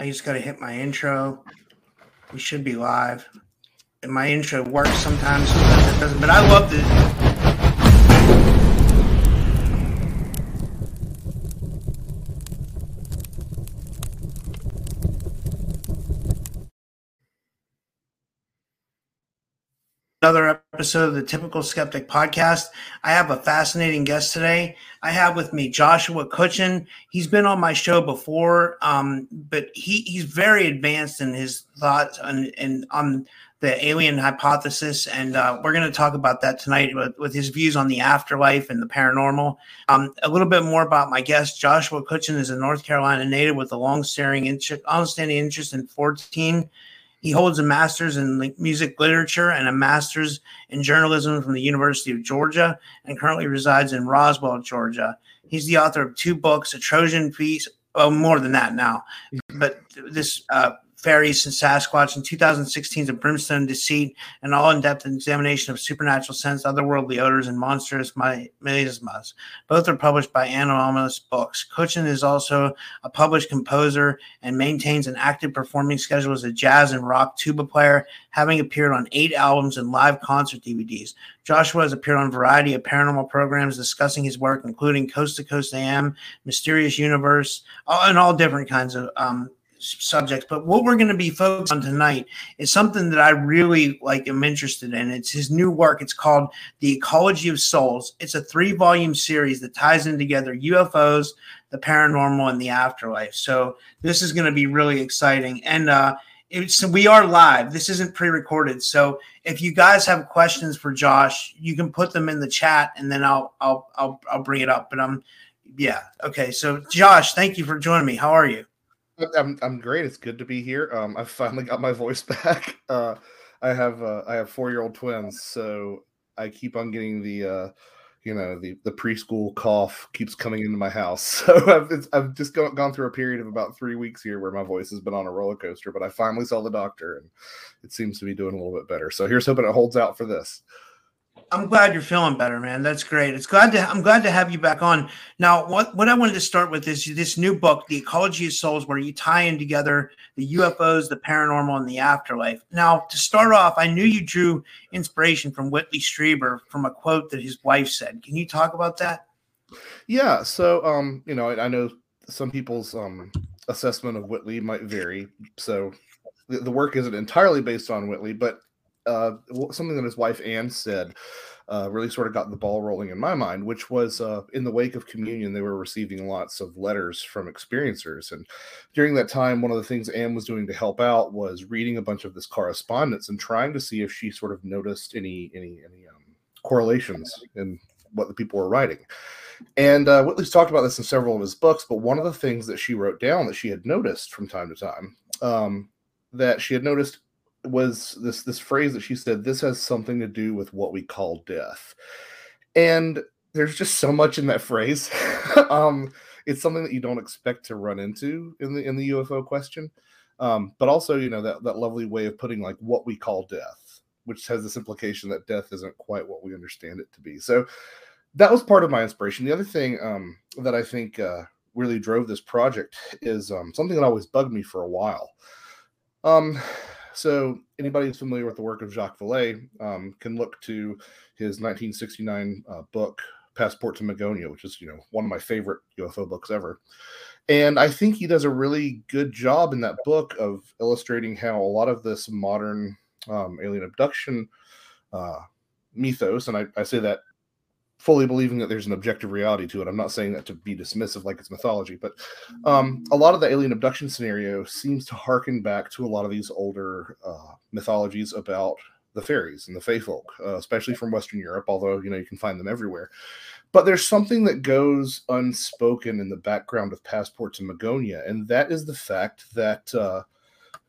I just got to hit my intro. We should be live. And my intro works sometimes, sometimes it doesn't. But I love this. Another episode of the Typical Skeptic podcast. I have a fascinating guest today. I have with me Joshua Cutchin. He's been on my show before, um, but he, he's very advanced in his thoughts and, and on the alien hypothesis. And uh, we're going to talk about that tonight with, with, his views on the afterlife and the paranormal. Um, a little bit more about my guest. Joshua Cutchin is a North Carolina native with a long-standing interest, long-standing interest in Forteana he holds a master's in music literature and a master's in journalism from the University of Georgia and currently resides in Roswell, Georgia. He's the author of two books, A Trojan Feast, well, more than that now, but this uh, fairies and Sasquatch in 2016's A Brimstone Deceit, an all in depth examination of supernatural scents, otherworldly odors, and monstrous miasmas. Both are published by Anomalist Books. Cutchin is also a published composer and maintains an active performing schedule as a jazz and rock tuba player, having appeared on eight albums and live concert DVDs. Joshua has appeared on a variety of paranormal programs discussing his work, including Coast to Coast AM, Mysterious Universe, and all different kinds of um, subjects, but what we're going to be focused on tonight is something that I really like am interested in. It's his new work. It's called The Ecology of Souls. It's a three volume series that ties in together UFOs, the paranormal, and the afterlife. So this is going to be really exciting. And uh, it's we are live. This isn't pre-recorded. So if you guys have questions for Josh, you can put them in the chat, and then I'll I'll I'll, I'll bring it up. But I'm yeah okay. So Josh, thank you for joining me. How are you? I'm I'm great. It's good to be here. Um, I finally got my voice back. Uh, I have uh, I have four year old twins, so I keep on getting the uh, you know the the preschool cough keeps coming into my house. So I've I've just gone, gone through a period of about three weeks here where my voice has been on a roller coaster. But I finally saw the doctor, and it seems to be doing a little bit better. So here's hoping it holds out for this. I'm glad you're feeling better, man. That's great. It's glad to I'm glad to have you back on. Now, what what I wanted to start with is this new book, The Ecology of Souls, where you tie in together the UFOs, the paranormal, and the afterlife. Now, to start off, I knew you drew inspiration from Whitley Strieber from a quote that his wife said. Can you talk about that? Yeah. So, um, you know, I, I know some people's um assessment of Whitley might vary. So, the, the work isn't entirely based on Whitley, but uh, something that his wife Anne said uh, really sort of got the ball rolling in my mind, which was uh, in the wake of communion, they were receiving lots of letters from experiencers. And during that time, one of the things Anne was doing to help out was reading a bunch of this correspondence and trying to see if she sort of noticed any any any um, correlations in what the people were writing. And uh, Whitley's talked about this in several of his books, but one of the things that she wrote down that she had noticed from time to time um, that she had noticed was this this phrase that she said this has something to do with what we call death. And there's just so much in that phrase. Um it's something that you don't expect to run into in the in the ufo question. Um but also you know that that lovely way of putting like what we call death which has this implication that death isn't quite what we understand it to be. So that was part of my inspiration. The other thing um that i think uh really drove this project is um something that always bugged me for a while. Um so anybody who's familiar with the work of Jacques Vallée um, can look to his 1969 uh, book Passport to Magonia, which is you know one of my favorite UFO books ever. And I think he does a really good job in that book of illustrating how a lot of this modern um, alien abduction uh, mythos, and I, I say that fully believing that there's an objective reality to it. I'm not saying that to be dismissive like it's mythology, but um, a lot of the alien abduction scenario seems to harken back to a lot of these older uh, mythologies about the fairies and the fae folk, uh, especially from Western Europe, although you know you can find them everywhere. But there's something that goes unspoken in the background of Passport to Magonia, and that is the fact that uh,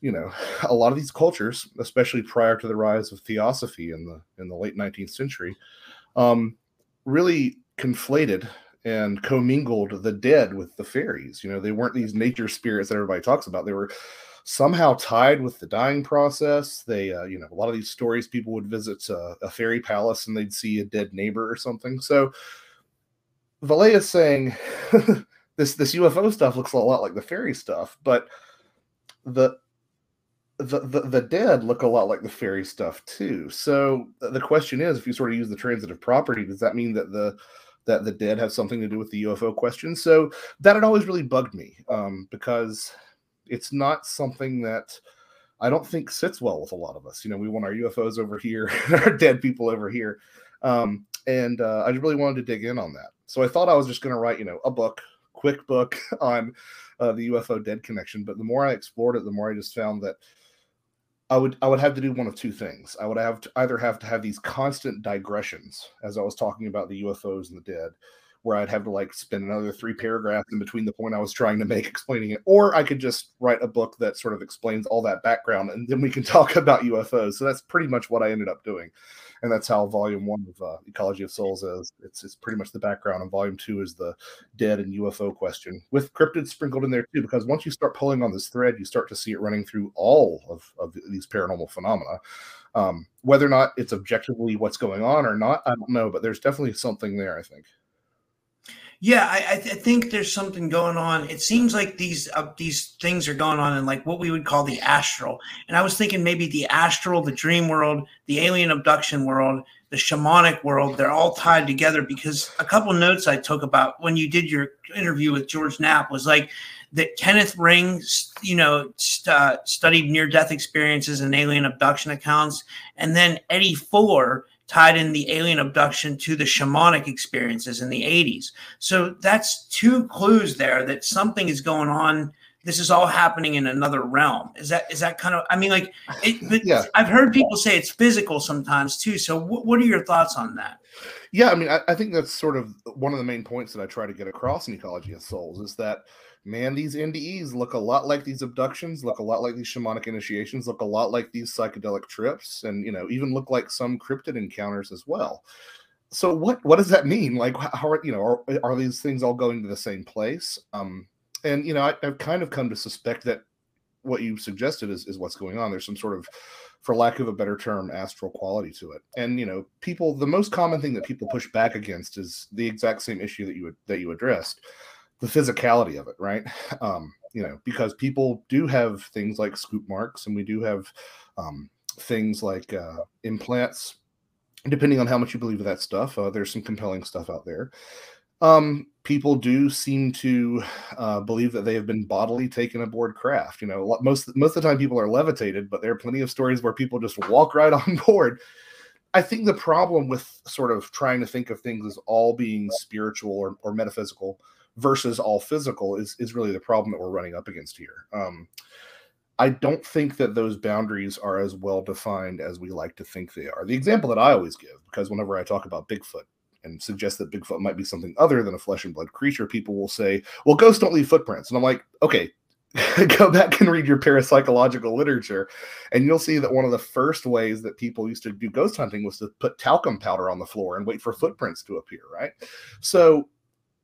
you know a lot of these cultures, especially prior to the rise of theosophy in the in the late 19th century, um, really conflated and commingled the dead with the fairies. You know, they weren't these nature spirits that everybody talks about. They were somehow tied with the dying process. They, uh, you know, a lot of these stories, people would visit uh, a fairy palace and they'd see a dead neighbor or something. So Vallée is saying this this UFO stuff looks a lot like the fairy stuff, but the the, the, dead look a lot like the fairy stuff too. So the question is, if you sort of use the transitive property, does that mean that the that the dead have something to do with the UFO question? So that had always really bugged me um, because it's not something that I don't think sits well with a lot of us. You know, we want our UFOs over here, and our dead people over here, um, and uh, I really wanted to dig in on that. So I thought I was just going to write, you know, a book, quick book on uh, the UFO dead connection. But the more I explored it, the more I just found that I would I would have to do one of two things. I would have to either have to have these constant digressions, as I was talking about the UFOs and the dead, where I'd have to like spend another three paragraphs in between the point I was trying to make explaining it, or I could just write a book that sort of explains all that background, and then we can talk about UFOs. So that's pretty much what I ended up doing and that's how volume one of uh, Ecology of Souls is. It's it's pretty much the background, and volume two is the dead and UFO question with cryptids sprinkled in there too. Because once you start pulling on this thread, you start to see it running through all of, of these paranormal phenomena. Um, whether or not it's objectively what's going on or not, I don't know, but there's definitely something there. I think. Yeah, I, I, th- think there's something going on. It seems like these uh, these things are going on in like what we would call the astral. And I was thinking maybe the astral, the dream world, the alien abduction world, the shamanic world, they're all tied together because a couple notes I took about when you did your interview with George Knapp was like that Kenneth Ring, you know, st- uh, studied near death experiences and alien abduction accounts. And then Eddie Fuller tied in the alien abduction to the shamanic experiences in the 80s. So that's two clues there that something is going on. This is all happening in another realm. Is that is that kind of? I mean, like, it, yeah. I've heard people say it's physical sometimes too. So, w- what are your thoughts on that? Yeah, I mean, I, I think that's sort of one of the main points that I try to get across in Ecology of Souls is that man, these NDEs look a lot like these abductions, look a lot like these shamanic initiations, look a lot like these psychedelic trips, and you know, even look like some cryptid encounters as well. So what what does that mean? Like how are you know are, are these things all going to the same place? Um, and you know, I, I've kind of come to suspect that what you suggested is, is what's going on. There's some sort of, for lack of a better term, astral quality to it. And you know, people the most common thing that people push back against is the exact same issue that you that you addressed the physicality of it, right? Um, you know, because people do have things like scoop marks, and we do have um, things like uh, implants. Depending on how much you believe that stuff, uh, there's some compelling stuff out there. Um, people do seem to uh, believe that they have been bodily taken aboard craft. You know, most most of the time people are levitated, but there are plenty of stories where people just walk right on board. I think the problem with sort of trying to think of things as all being spiritual or, or metaphysical versus all physical is is really the problem that we're running up against here. Um, I don't think that those boundaries are as well defined as we like to think they are. The example that I always give, because whenever I talk about Bigfoot and suggest that Bigfoot might be something other than a flesh and blood creature, people will say, "Well, ghosts don't leave footprints," and I'm like, "Okay." go back and read your parapsychological literature, and you'll see that one of the first ways that people used to do ghost hunting was to put talcum powder on the floor and wait for footprints to appear, right? So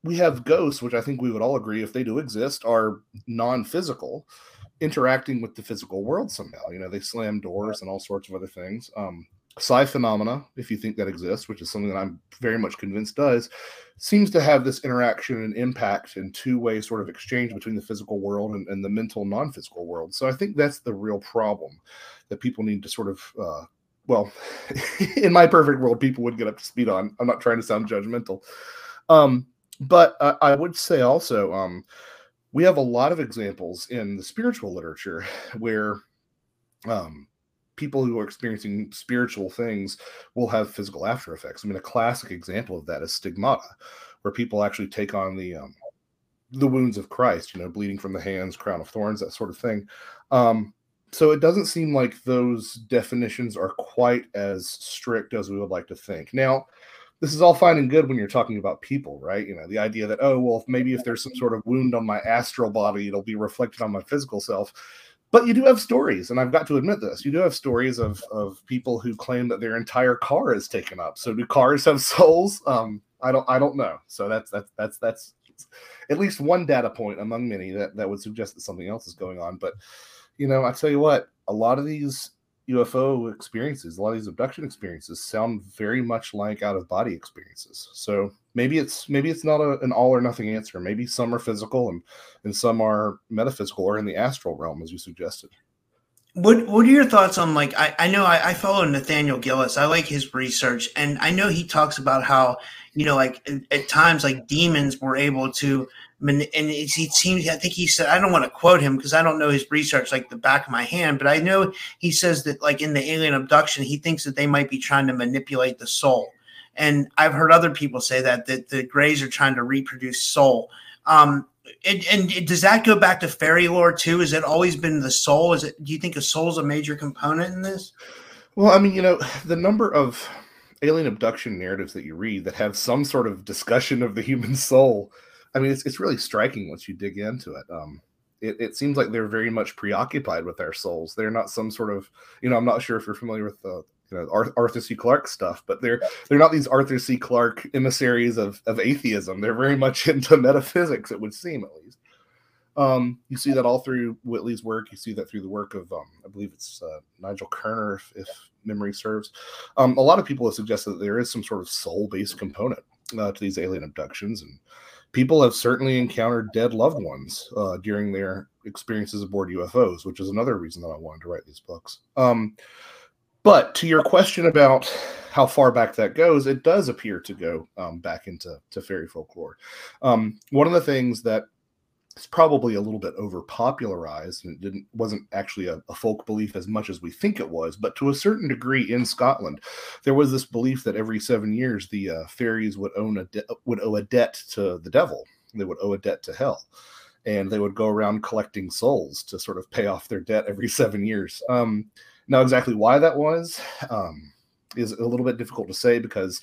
we have ghosts, which I think we would all agree, if they do exist, are non-physical, interacting with the physical world somehow. You know, they slam doors and all sorts of other things. Um, psi phenomena, if you think that exists, which is something that I'm very much convinced does, seems to have this interaction and impact and two-way sort of exchange between the physical world and, and the mental non-physical world. So I think that's the real problem that people need to sort of uh, well, in my perfect world, people would get up to speed on. I'm not trying to sound judgmental. Um, but uh, I would say also, um, we have a lot of examples in the spiritual literature where um, people who are experiencing spiritual things will have physical after effects. I mean, a classic example of that is stigmata, where people actually take on the um, the wounds of Christ, you know, bleeding from the hands, crown of thorns, that sort of thing. Um, so it doesn't seem like those definitions are quite as strict as we would like to think. Now, this is all fine and good when you're talking about people, right? You know, the idea that, oh, well, maybe if there's some sort of wound on my astral body, it'll be reflected on my physical self. But you do have stories, and I've got to admit this. You do have stories of of people who claim that their entire car is taken up. So do cars have souls? Um, I don't I don't know. So that's that's that's that's at least one data point among many that, that would suggest that something else is going on. But you know, I tell you what, a lot of these UFO experiences, a lot of these abduction experiences sound very much like out of body experiences. So maybe it's maybe it's not a, an all or nothing answer. Maybe some are physical and and some are metaphysical or in the astral realm, as you suggested. What What are your thoughts on like I, I know I, I follow Nathaniel Gillis. I like his research, and I know he talks about how you know like at times like demons were able to and it, seems I think he said I don't want to quote him because I don't know his research like the back of my hand, but I know he says that like in the alien abduction, he thinks that they might be trying to manipulate the soul, and I've heard other people say that that the Greys are trying to reproduce soul. Um, and, and, does that go back to fairy lore too? Has it always been the soul? Is it? Do you think a soul is a major component in this? Well, I mean, you know, the number of alien abduction narratives that you read that have some sort of discussion of the human soul I mean, it's, it's really striking once you dig into it. Um, it, it seems like they're very much preoccupied with their souls. They're not some sort of, you know, I'm not sure if you're familiar with the, you know, Arthur C. Clarke stuff, but they're they're not these Arthur C. Clarke emissaries of of atheism. They're very much into metaphysics, it would seem at least. Um, you see that all through Whitley's work. You see that through the work of, um, I believe it's uh, Nigel Kerner, if, if memory serves. Um, a lot of people have suggested that there is some sort of soul-based component uh, to these alien abductions, and people have certainly encountered dead loved ones uh, during their experiences aboard UFOs, which is another reason that I wanted to write these books. Um, but to your question about how far back that goes, it does appear to go um, back into to fairy folklore. Um, one of the things that is probably a little bit over popularized and it didn't wasn't actually a, a, folk belief as much as we think it was but to a certain degree in scotland there was this belief that every seven years the uh, fairies would own a de- would owe a debt to the devil. They would owe a debt to hell. And they would go around collecting souls to sort of pay off their debt every seven years. Um, now exactly why that was um, is a little bit difficult to say because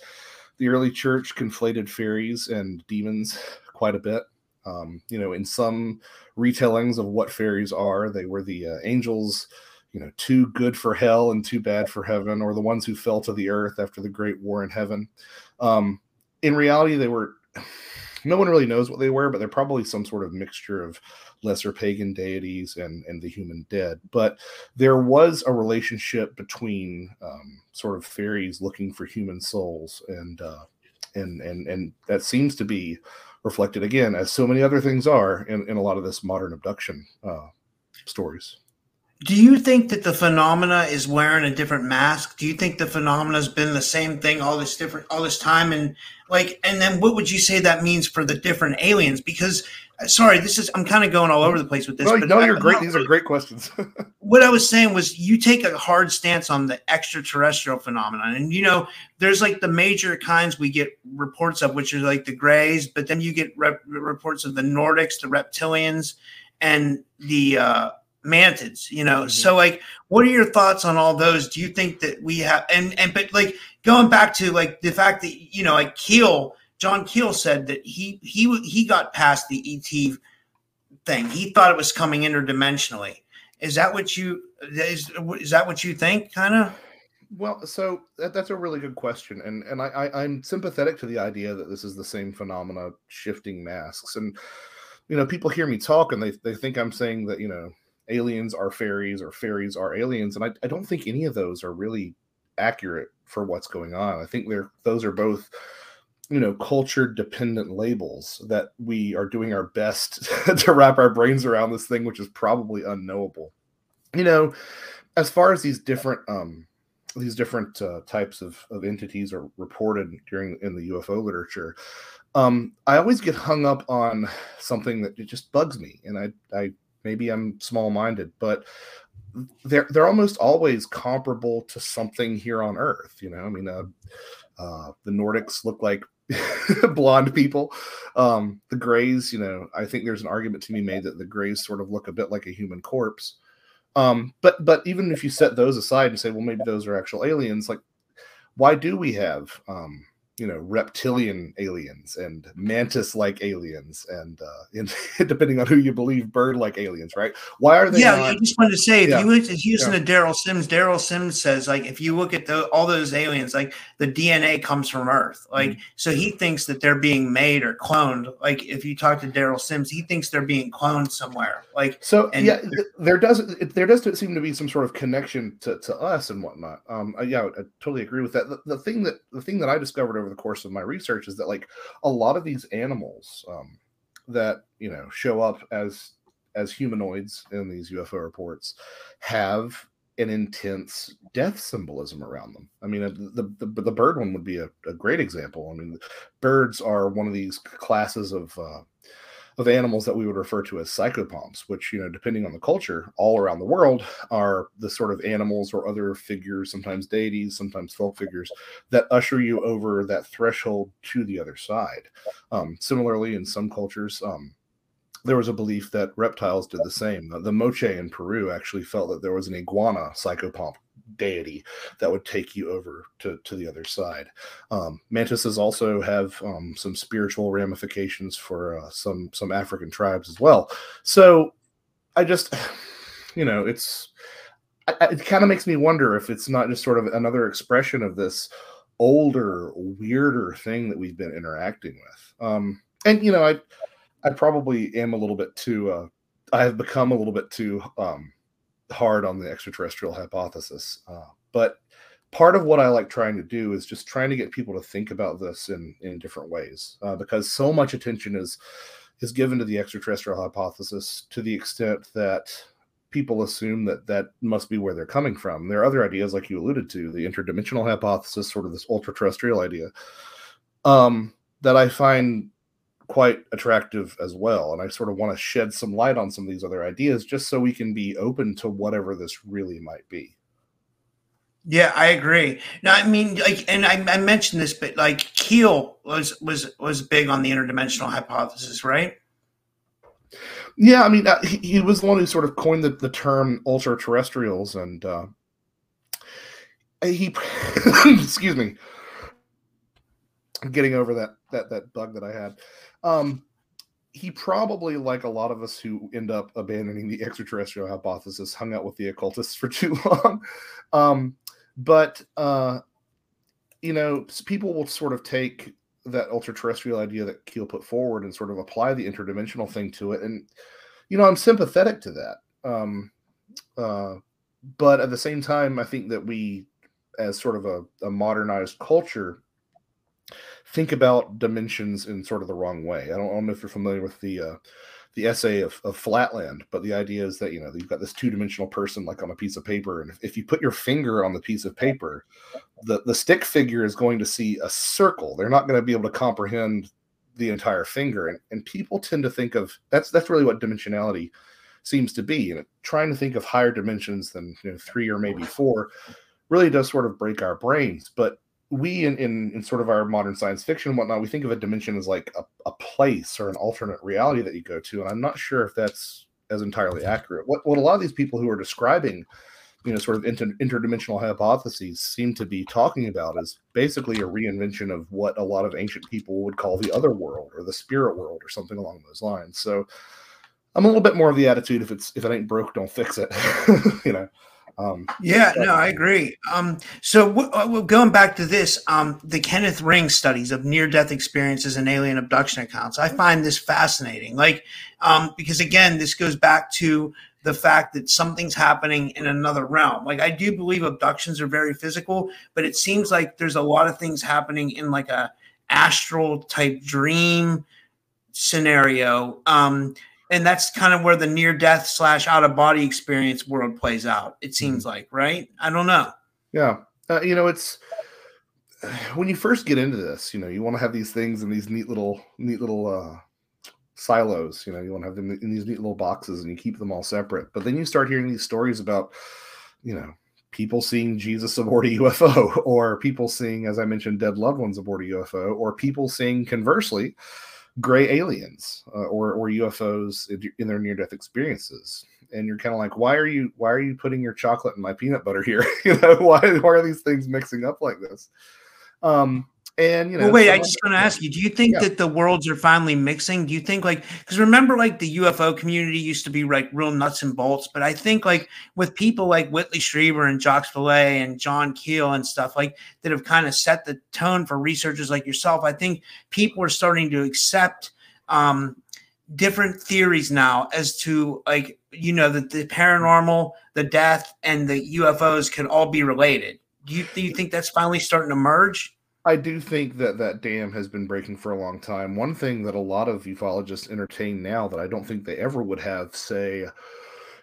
the early church conflated fairies and demons quite a bit um, you know, in some retellings of what fairies are, they were the uh, angels, you know, too good for hell and too bad for heaven, or the ones who fell to the earth after the great war in heaven. Um, in reality, they were. No one really knows what they were, but they're probably some sort of mixture of lesser pagan deities and and the human dead. But there was a relationship between um, sort of fairies looking for human souls, and uh, and and and that seems to be reflected again, as so many other things are in, in a lot of this modern abduction uh, stories. Do you think that the phenomena is wearing a different mask? Do you think the phenomena has been the same thing all this different all this time? And like, and then what would you say that means for the different aliens? Because sorry, this is I'm kind of going all over the place with this. No, no you're I, great. These are great questions. what I was saying was you take a hard stance on the extraterrestrial phenomenon, and you know there's like the major kinds we get reports of, which are like the Greys, but then you get rep- reports of the Nordics, the reptilians, and the uh, mantids. You know, mm-hmm. so like, what are your thoughts on all those? Do you think that we have and and but like going back to like the fact that you know like Keel John Keel said that he he he got past the ET thing. He thought it was coming interdimensionally. Is that what you is is that what you think? Kind of. Well, so that, that's a really good question, and and I, I I'm sympathetic to the idea that this is the same phenomena, shifting masks, and you know people hear me talk and they they think I'm saying that you know aliens are fairies or fairies are aliens, and I I don't think any of those are really accurate for what's going on. I think they're those are both you know culture dependent labels that we are doing our best to wrap our brains around this thing which is probably unknowable you know as far as these different um these different uh, types of, of entities are reported during in the UFO literature, um, I always get hung up on something that just bugs me, and I, I maybe I'm small minded, but they're they're almost always comparable to something here on Earth. You know, I mean, uh, uh, the Nordics look like blonde people. Um, the Greys, you know, I think there's an argument to be made that the Greys sort of look a bit like a human corpse. Um, but but even if you set those aside and say, well, maybe those are actual aliens, like why do we have um, you know reptilian aliens and mantis like aliens and uh in, depending on who you believe bird like aliens right why are they yeah not, i just wanted to say if Yeah. you look at Houston Yeah. to Derrel Sims Derrel Sims says like if you look at the, all those aliens like the dna comes from earth like Mm-hmm. so he thinks that they're being made or cloned like if you talk to Derrel Sims he thinks they're being cloned somewhere like so and- yeah there does it, there does seem to be some sort of connection to, to us and whatnot um yeah i totally agree with that the, the thing that the thing that i discovered over the course of my research is that like a lot of these animals um that you know show up as as humanoids in these ufo reports have an intense death symbolism around them. I mean, uh, the the, the bird one would be a, a great example. I mean, birds are one of these classes of uh, of animals that we would refer to as psychopomps, which you know, depending on the culture, all around the world, are the sort of animals or other figures, sometimes deities, sometimes folk figures, that usher you over that threshold to the other side. Um, similarly, in some cultures. Um, there was a belief that reptiles did the same. The, the Moche in Peru actually felt that there was an iguana psychopomp deity that would take you over to, to the other side. Um, mantises also have um, some spiritual ramifications for uh, some some African tribes as well. So I just, you know, it's it kind of makes me wonder if it's not just sort of another expression of this older, weirder thing that we've been interacting with. Um, and you know, I I probably am a little bit too. Uh, I have become a little bit too um, hard on the extraterrestrial hypothesis. Uh, but part of what I like trying to do is just trying to get people to think about this in in different ways, uh, because so much attention is is given to the extraterrestrial hypothesis to the extent that people assume that that must be where they're coming from. There are other ideas, like you alluded to, the interdimensional hypothesis, sort of this ultra terrestrial idea, um, that I find quite attractive as well. And I sort of want to shed some light on some of these other ideas just so we can be open to whatever this really might be. Yeah, I agree. No, I mean, like, and I, I mentioned this, but like Keel was was was big on the interdimensional hypothesis, right? Yeah, I mean, uh, he, he was the one who sort of coined the, the term ultra terrestrials, and uh, he, excuse me, I'm getting over that that that bug that I had. Um, he probably, like a lot of us who end up abandoning the extraterrestrial hypothesis, hung out with the occultists for too long. Um, but uh, you know, people will sort of take that ultra terrestrial idea that Keel put forward and sort of apply the interdimensional thing to it. And you know, I'm sympathetic to that. Um, uh, but at the same time, I think that we, as sort of a, a modernized culture, think about dimensions in sort of the wrong way. I don't, I don't know if you're familiar with the uh, the essay of, of Flatland, but the idea is that you know you've got this two dimensional person like on a piece of paper, and if, if you put your finger on the piece of paper, the the stick figure is going to see a circle. They're not going to be able to comprehend the entire finger, and and people tend to think of that's that's really what dimensionality seems to be, and trying to think of higher dimensions than you know, three or maybe four really does sort of break our brains, but we in, in in sort of our modern science fiction and whatnot, we think of a dimension as like a, a place or an alternate reality that you go to. And I'm not sure if that's as entirely accurate. What what a lot of these people who are describing, you know, sort of inter, interdimensional hypotheses seem to be talking about is basically a reinvention of what a lot of ancient people would call the other world or the spirit world or something along those lines. So I'm a little bit more of the attitude if it's if it ain't broke, don't fix it. you know. Um, Yeah, no, I agree. Um, so w- w- going back to this, um, the Kenneth Ring studies of near-death experiences and alien abduction accounts, I find this fascinating. Like, um, because again, this goes back to the fact that something's happening in another realm. Like, I do believe abductions are very physical, but it seems like there's a lot of things happening in like a astral type dream scenario. Um, and that's kind of where the near death slash out of body experience world plays out. It seems like, right? I don't know. Yeah. Uh, you know, it's when you first get into this, you know, you want to have these things in these neat little, neat little uh, silos. You know, you want to have them in these neat little boxes, and you keep them all separate. But then you start hearing these stories about, you know, people seeing Jesus aboard a UFO, or people seeing, as I mentioned, dead loved ones aboard a UFO, or people seeing conversely gray aliens uh, or or UFOs in their near death experiences. And you're kind of like, why are you why are you putting your chocolate in my peanut butter here? you know, why why are these things mixing up like this? Um, and you know, well, wait, I just want to ask you: Do you think yeah. that the worlds are finally mixing? Do you think like because remember, like the UFO community used to be like real nuts and bolts, but I think like with people like Whitley Strieber and Jacques Vallée and John Keel and stuff like that have kind of set the tone for researchers like yourself. I think people are starting to accept um, different theories now as to like you know that the paranormal, the death, and the UFOs can all be related. Do you do you think that's finally starting to merge? I do think that that dam has been breaking for a long time. One thing that a lot of ufologists entertain now that I don't think they ever would have, say,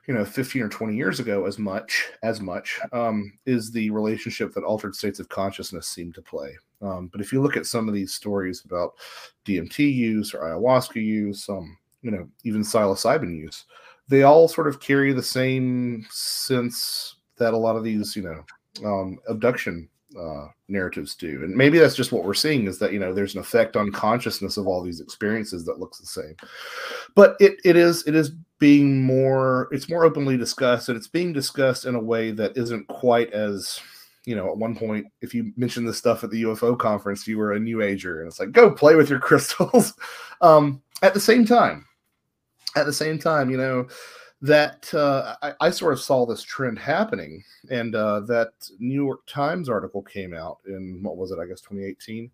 you know, 15 or 20 years ago, as much as much, um, is the relationship that altered states of consciousness seem to play. Um, but if you look at some of these stories about DMT use or ayahuasca use, um, you know, even psilocybin use, they all sort of carry the same sense that a lot of these, you know, um, abduction uh, narratives do. And maybe that's just what we're seeing is that, you know, there's an effect on consciousness of all these experiences that looks the same. But it, it is, it is being more, it's more openly discussed and it's being discussed in a way that isn't quite as, you know, at one point, if you mentioned this stuff at the UFO conference, you were a new ager and it's like, go play with your crystals. um, at the same time, at the same time, you know, that uh, I, I, sort of saw this trend happening, and uh, that New York Times article came out in what was it? I guess 2018.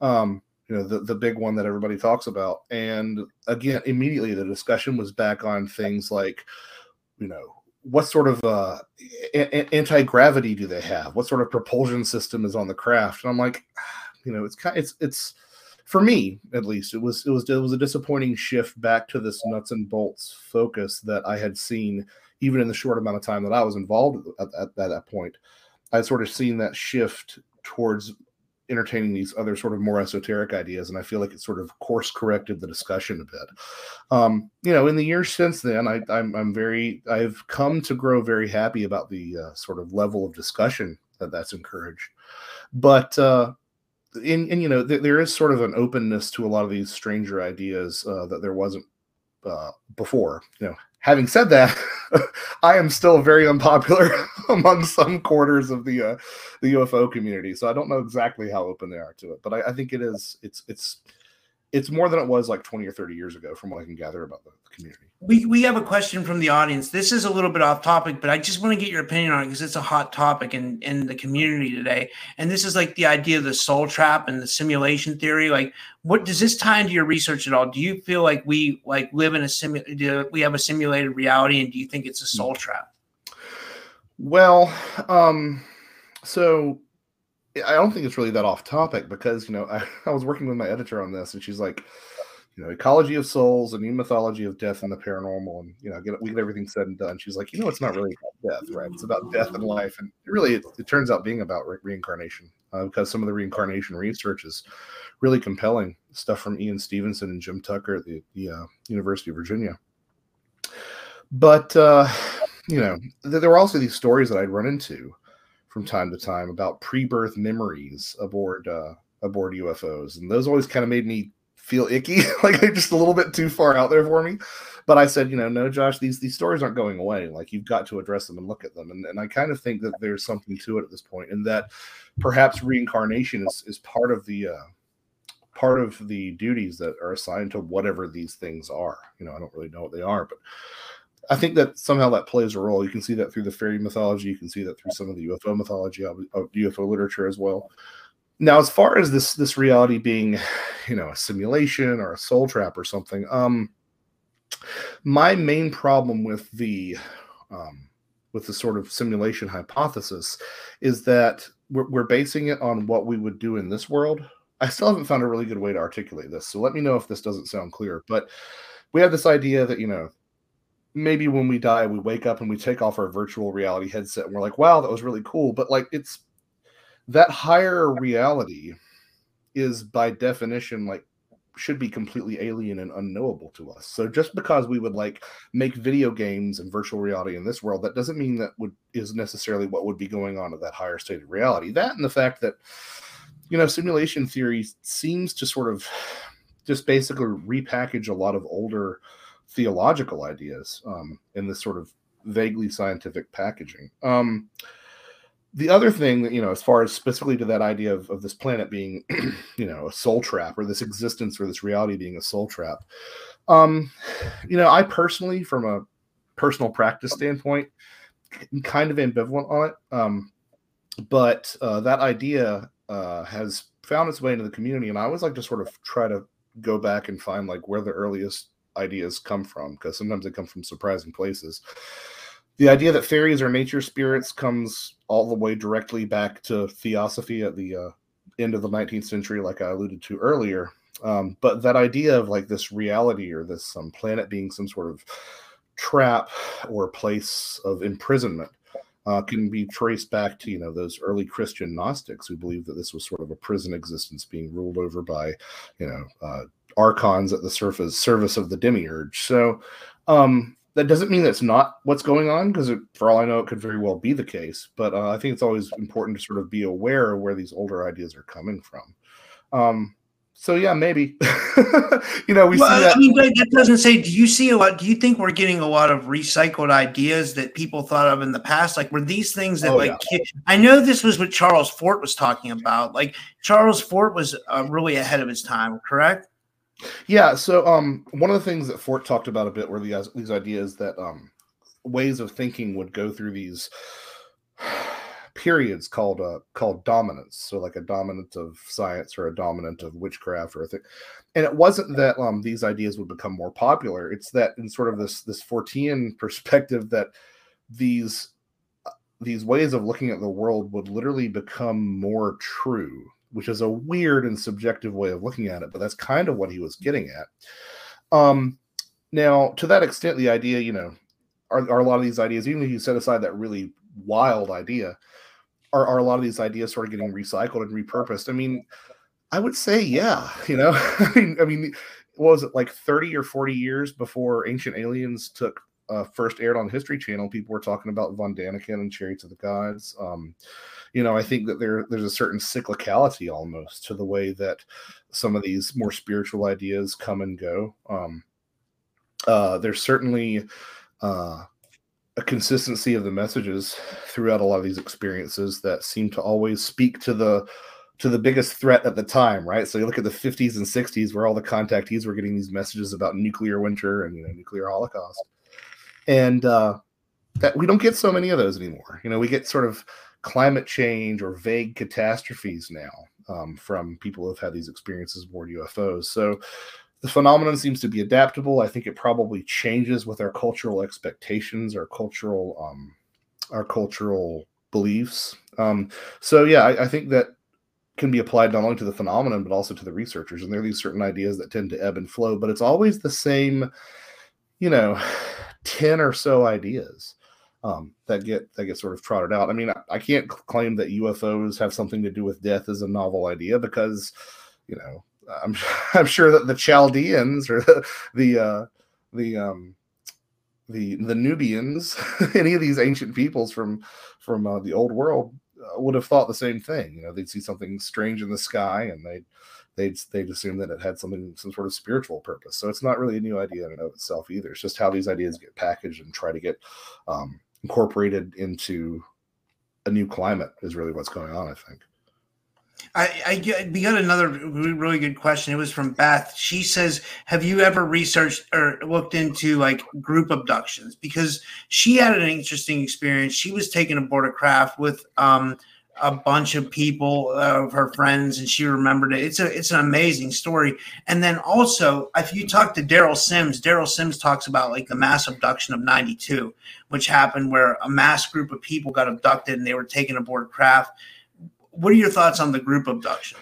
Um, you know, the the big one that everybody talks about, and again, immediately the discussion was back on things like, you know, what sort of uh, a- anti gravity do they have? What sort of propulsion system is on the craft? And I'm like, you know, it's kind, it's it's for me at least it was it was it was a disappointing shift back to this nuts and bolts focus that i had seen even in the short amount of time that i was involved at, at, at that point. I'd sort of seen that shift towards entertaining these other sort of more esoteric ideas and i feel like it sort of course corrected the discussion a bit. Um, you know in the years since then I, I'm, I'm very i've come to grow very happy about the uh, sort of level of discussion that that's encouraged. But uh, and, and you know th- there is sort of an openness to a lot of these stranger ideas uh, that there wasn't uh, before you know. Having said that i am still very unpopular among some quarters of the uh, the ufo community so i don't know exactly how open they are to it but I, I think it is it's it's it's more than it was like 20 or 30 years ago from what i can gather about the community. We, we have a question from the audience. This is a little bit off topic but i just want to get your opinion on it because it's a hot topic in in the community today. And this is like the idea of the soul trap and the simulation theory. Like what does this tie into your research at all? Do you feel like we like live in a simu we have a simulated reality and do you think it's a soul trap? Well um so I don't think it's really that off topic because you know I, I was working with my editor on this, and she's like, you know, ecology of souls, a new mythology of death and the paranormal, and you know, get we get everything said and done. She's like, you know, it's not really about death, right? It's about death and life, and really it, it turns out being about re- reincarnation uh, because some of the reincarnation research is really compelling stuff from Ian Stevenson and Jim Tucker at the, the uh, University of Virginia. But uh, you know, th- there were also these stories that I'd run into from time to time about pre-birth memories aboard uh, aboard UFOs, and those always kind of made me feel icky, like they're just a little bit too far out there for me. But I said, you know, no, Josh, these these stories aren't going away. Like you've got to address them and look at them. And, and I kind of think that there's something to it at this point, and that perhaps reincarnation is is part of the uh, part of the duties that are assigned to whatever these things are. You know, I don't really know what they are, but I think that somehow that plays a role. You can see that through the fairy mythology. You can see that through some of the UFO mythology of, of UFO literature as well. Now, as far as this this reality being, you know, a simulation or a soul trap or something, um, my main problem with the um, with the sort of simulation hypothesis is that we're, we're basing it on what we would do in this world. I still haven't found a really good way to articulate this, so let me know if this doesn't sound clear. But we have this idea that you know maybe when we die, we wake up and we take off our virtual reality headset and we're like, wow, that was really cool. But like, it's that higher reality is by definition like should be completely alien and unknowable to us. So just because we would like make video games and virtual reality in this world, that doesn't mean that would is necessarily what would be going on at that higher state of reality. That and the fact that you know simulation theory seems to sort of just basically repackage a lot of older theological ideas um, in this sort of vaguely scientific packaging. Um, the other thing that you know as far as specifically to that idea of, of this planet being you know a soul trap or this existence or this reality being a soul trap um you know i personally from a personal practice standpoint I'm kind of ambivalent on it um but uh, that idea uh, has found its way into the community and i always like to sort of try to go back and find like where the earliest ideas come from because sometimes they come from surprising places the idea that fairies are nature spirits comes all the way directly back to theosophy at the uh, end of the 19th century, like I alluded to earlier. Um, but that idea of like this reality or this um, planet being some sort of trap or place of imprisonment uh, can be traced back to you know those early Christian Gnostics who believed that this was sort of a prison existence being ruled over by you know uh, archons at the surface service of the demiurge. So um, that doesn't mean that's not what's going on because for all i know it could very well be the case but uh, i think it's always important to sort of be aware of where these older ideas are coming from. Um, so yeah maybe. You know we well, see that. I mean, that doesn't say do you see a lot do you think we're getting a lot of recycled ideas that people thought of in the past? Like were these things that Oh, like i know this was what charles fort was talking about. Like charles fort was uh, really ahead of his time correct Yeah. So, um, one of the things that Fort talked about a bit were these these ideas that um, ways of thinking would go through these periods called uh called dominants. So, like a dominant of science or a dominant of witchcraft or a thing. And it wasn't that um these ideas would become more popular. It's that in sort of this this Fortean perspective that these uh, these ways of looking at the world would literally become more true which is a weird and subjective way of looking at it, but that's kind of what he was getting at. Um, now, to that extent, the idea, you know, are, are a lot of these ideas, even if you set aside that really wild idea, are, are a lot of these ideas sort of getting recycled and repurposed? I mean, I would say, yeah, you know, I mean, I mean, was it like 30 or 40 years before Ancient Aliens took uh, first aired on History Channel? People were talking about Von Daniken and Chariots of the Gods. Um, you know, I think that there there's a certain cyclicality almost to the way that some of these more spiritual ideas come and go. Um, uh, there's certainly uh, a consistency of the messages throughout a lot of these experiences that seem to always speak to the to the biggest threat at the time, right? So you look at the 50s and 60s where all the contactees were getting these messages about nuclear winter and you know nuclear holocaust, and uh, that we don't get so many of those anymore. You know, we get sort of climate change or vague catastrophes now um, from people who have had these experiences aboard UFOs. So the phenomenon seems to be adaptable. I think it probably changes with our cultural expectations, our cultural, um, our cultural beliefs. Um, so yeah, I, I think that can be applied not only to the phenomenon but also to the researchers. And there are these certain ideas that tend to ebb and flow, but it's always the same, you know, ten or so ideas um, that get that get sort of trotted out. I mean, I, I can't claim that UFOs have something to do with death as a novel idea because, you know, I'm I'm sure that the Chaldeans or the the uh, the um, the the Nubians, any of these ancient peoples from from uh, the old world uh, would have thought the same thing. You know, they'd see something strange in the sky and they'd they'd they'd assume that it had something some sort of spiritual purpose. So it's not really a new idea in and of itself either. It's just how these ideas get packaged and try to get um, incorporated into a new climate is really what's going on. I think. I, I we got another really good question. It was from Beth. She says, "Have you ever researched or looked into like group abductions?" Because she had an interesting experience. She was taken aboard a craft with um, a bunch of people uh, of her friends, and she remembered it. It's a it's an amazing story. And then also, if you talk to Derrel Sims, Derrel Sims talks about like the mass abduction of '92, which happened where a mass group of people got abducted and they were taken aboard craft what are your thoughts on the group abduction?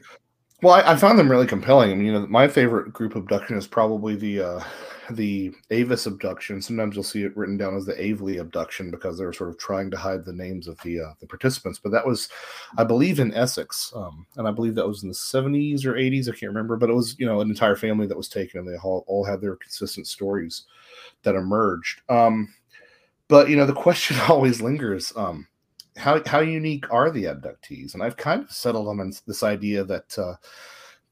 Well, I, I found them really compelling. I mean, you know, my favorite group abduction is probably the uh, the Avis abduction. Sometimes you'll see it written down as the Aveley abduction because they were sort of trying to hide the names of the uh, the participants. But that was, I believe, in Essex, um, and I believe that was in the seventies or eighties. I can't remember, but it was you know an entire family that was taken, and they all, all had their consistent stories that emerged. Um, but you know, the question always lingers: um, how how unique are the abductees? And I've kind of settled on this idea that uh,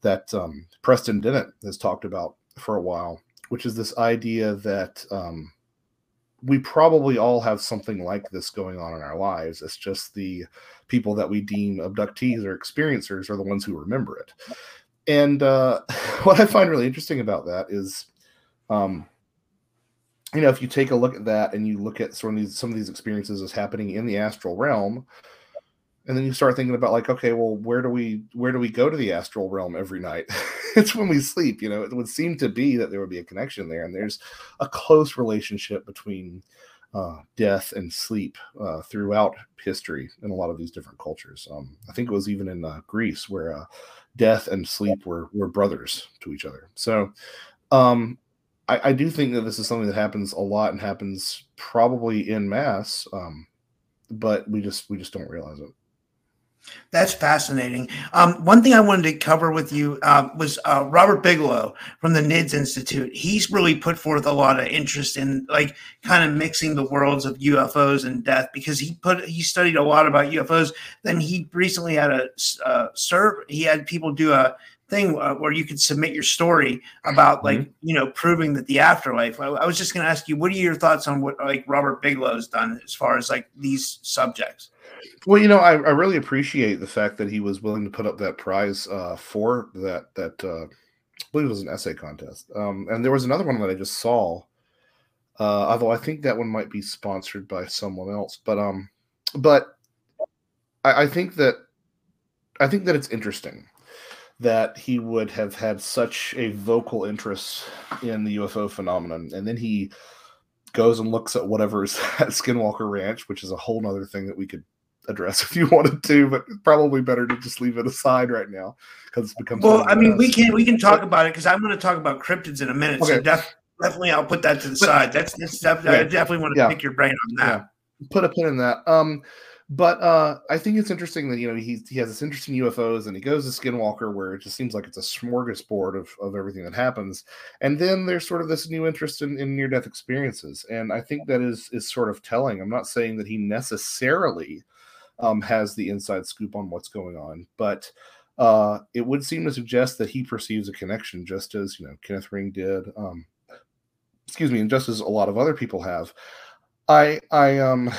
that um, Preston Dennett has talked about for a while, which is this idea that um, we probably all have something like this going on in our lives. It's just the people that we deem abductees or experiencers are the ones who remember it. And uh, what I find really interesting about that is, um, you know, if you take a look at that and you look at some of these some of these experiences as happening in the astral realm, and then you start thinking about like okay well where do we where do we go to the astral realm every night? It's when we sleep you know it would seem to be that there would be a connection there and there's a close relationship between uh, death and sleep uh, throughout history in a lot of these different cultures. Um, i think it was even in uh, greece where uh, death and sleep were were brothers to each other. So um, I, I, do think that this is something that happens a lot and happens probably in mass um, but we just we just don't realize it that's fascinating. Um, one thing I wanted to cover with you uh, was uh, Robert Bigelow from the NIDS Institute. He's really put forth a lot of interest in like kind of mixing the worlds of UFOs and death because he put he studied a lot about UFOs. Then he recently had a uh, serve. He had people do a thing uh, where you could submit your story about like mm-hmm. you know proving that the afterlife. I, I was just going to ask you, what are your thoughts on what like Robert Bigelow's done as far as like these subjects? Well, you know, I, I really appreciate the fact that he was willing to put up that prize uh, for that that uh, I believe it was an essay contest. Um, and there was another one that I just saw. Uh, although I think that one might be sponsored by someone else, but um, but I, I think that I think that it's interesting that he would have had such a vocal interest in the UFO phenomenon, and then he goes and looks at whatever's at Skinwalker Ranch, which is a whole other thing that we could address if you wanted to, but probably better to just leave it aside right now because it's become. Well, I mean, we can we can talk about it because I'm going to talk about cryptids in a minute. Okay. So def- definitely, I'll put that to the side. That's, that's def- I definitely want to yeah. pick your brain on that. Yeah. Put a pin in that. Um, but uh, I think it's interesting that you know he he has this interesting UFOs and he goes to Skinwalker where it just seems like it's a smorgasbord of, of everything that happens, and then there's sort of this new interest in, in near death experiences, and I think that is is sort of telling. I'm not saying that he necessarily um, has the inside scoop on what's going on. But uh, it would seem to suggest that he perceives a connection, just as you know Kenneth Ring did. Um, excuse me, and just as a lot of other people have. I I um,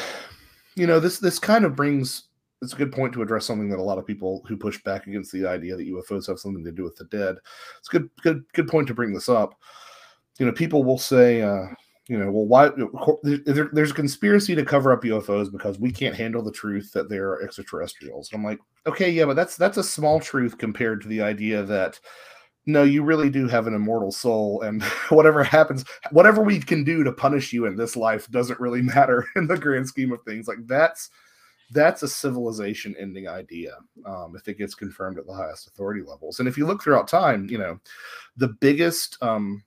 you know this this kind of brings. It's a good point to address something that a lot of people who push back against the idea that UFOs have something to do with the dead. It's a good good good point to bring this up. You know, people will say, uh, you know, well, why there, there's a conspiracy to cover up UFOs because we can't handle the truth that they're extraterrestrials. And I'm like, okay, yeah, but that's that's a small truth compared to the idea that no, you really do have an immortal soul, and whatever happens, whatever we can do to punish you in this life doesn't really matter in the grand scheme of things. Like that's that's a civilization ending idea um, if it gets confirmed at the highest authority levels. And if you look throughout time, you know, the biggest um,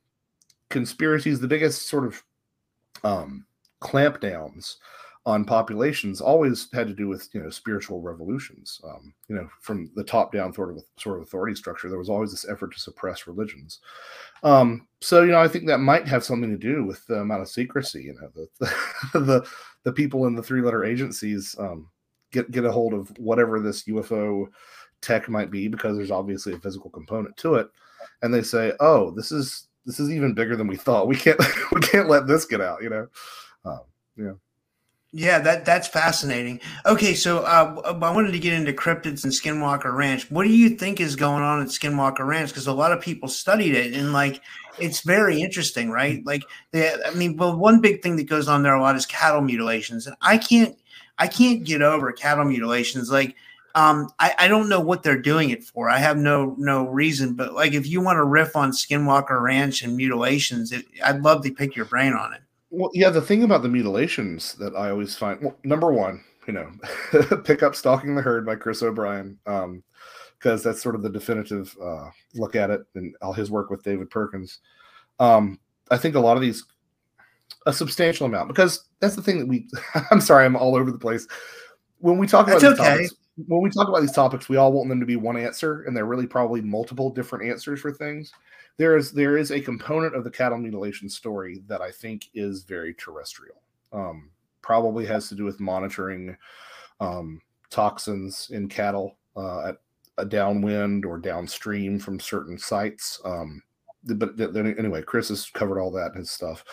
conspiracies, the biggest sort of um, clampdowns on populations always had to do with you know spiritual revolutions. Um, you know, from the top down sort of sort of authority structure, there was always this effort to suppress religions. Um, so you know, I think that might have something to do with the amount of secrecy. You know, the the the, the people in the three letter agencies um, get get a hold of whatever this UFO tech might be because there's obviously a physical component to it, and they say, oh, this is this is even bigger than we thought. We can't we can't let this get out. You know, um, yeah. Yeah, that that's fascinating. Okay, so uh, I wanted to get into cryptids and Skinwalker Ranch. What do you think is going on at Skinwalker Ranch? Because a lot of people studied it, and like it's very interesting, right? Like, they, I mean, well, one big thing that goes on there a lot is cattle mutilations, and I can't, I can't get over cattle mutilations. Like, um, I, I don't know what they're doing it for. I have no no reason, but like if you want to riff on Skinwalker Ranch and mutilations, it, I'd love to pick your brain on it. Well, yeah, the thing about the mutilations that I always find, well, number one, you know, pick up "Stalking the Herd" by Chris O'Brien, um, because that's sort of the definitive uh, look at it, and all his work with David Perkins. Um, I think a lot of these, a substantial amount, because that's the thing that we. I'm sorry, I'm all over the place. When we talk about That's okay. topics, when we talk about these topics, we all want them to be one answer, and they're really probably multiple different answers for things. There is there is a component of the cattle mutilation story that I think is very terrestrial. Um, probably has to do with monitoring um, toxins in cattle uh, at a downwind or downstream from certain sites. Um, but anyway, Chris has covered all that in his stuff.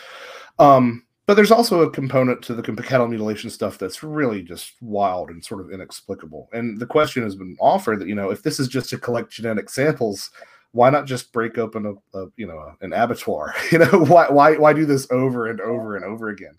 Um, but there's also a component to the cattle mutilation stuff that's really just wild and sort of inexplicable. And the question has been offered that you know if this is just to collect genetic samples, why not just break open a, a you know an abattoir? You know why why why do this over and over and over again?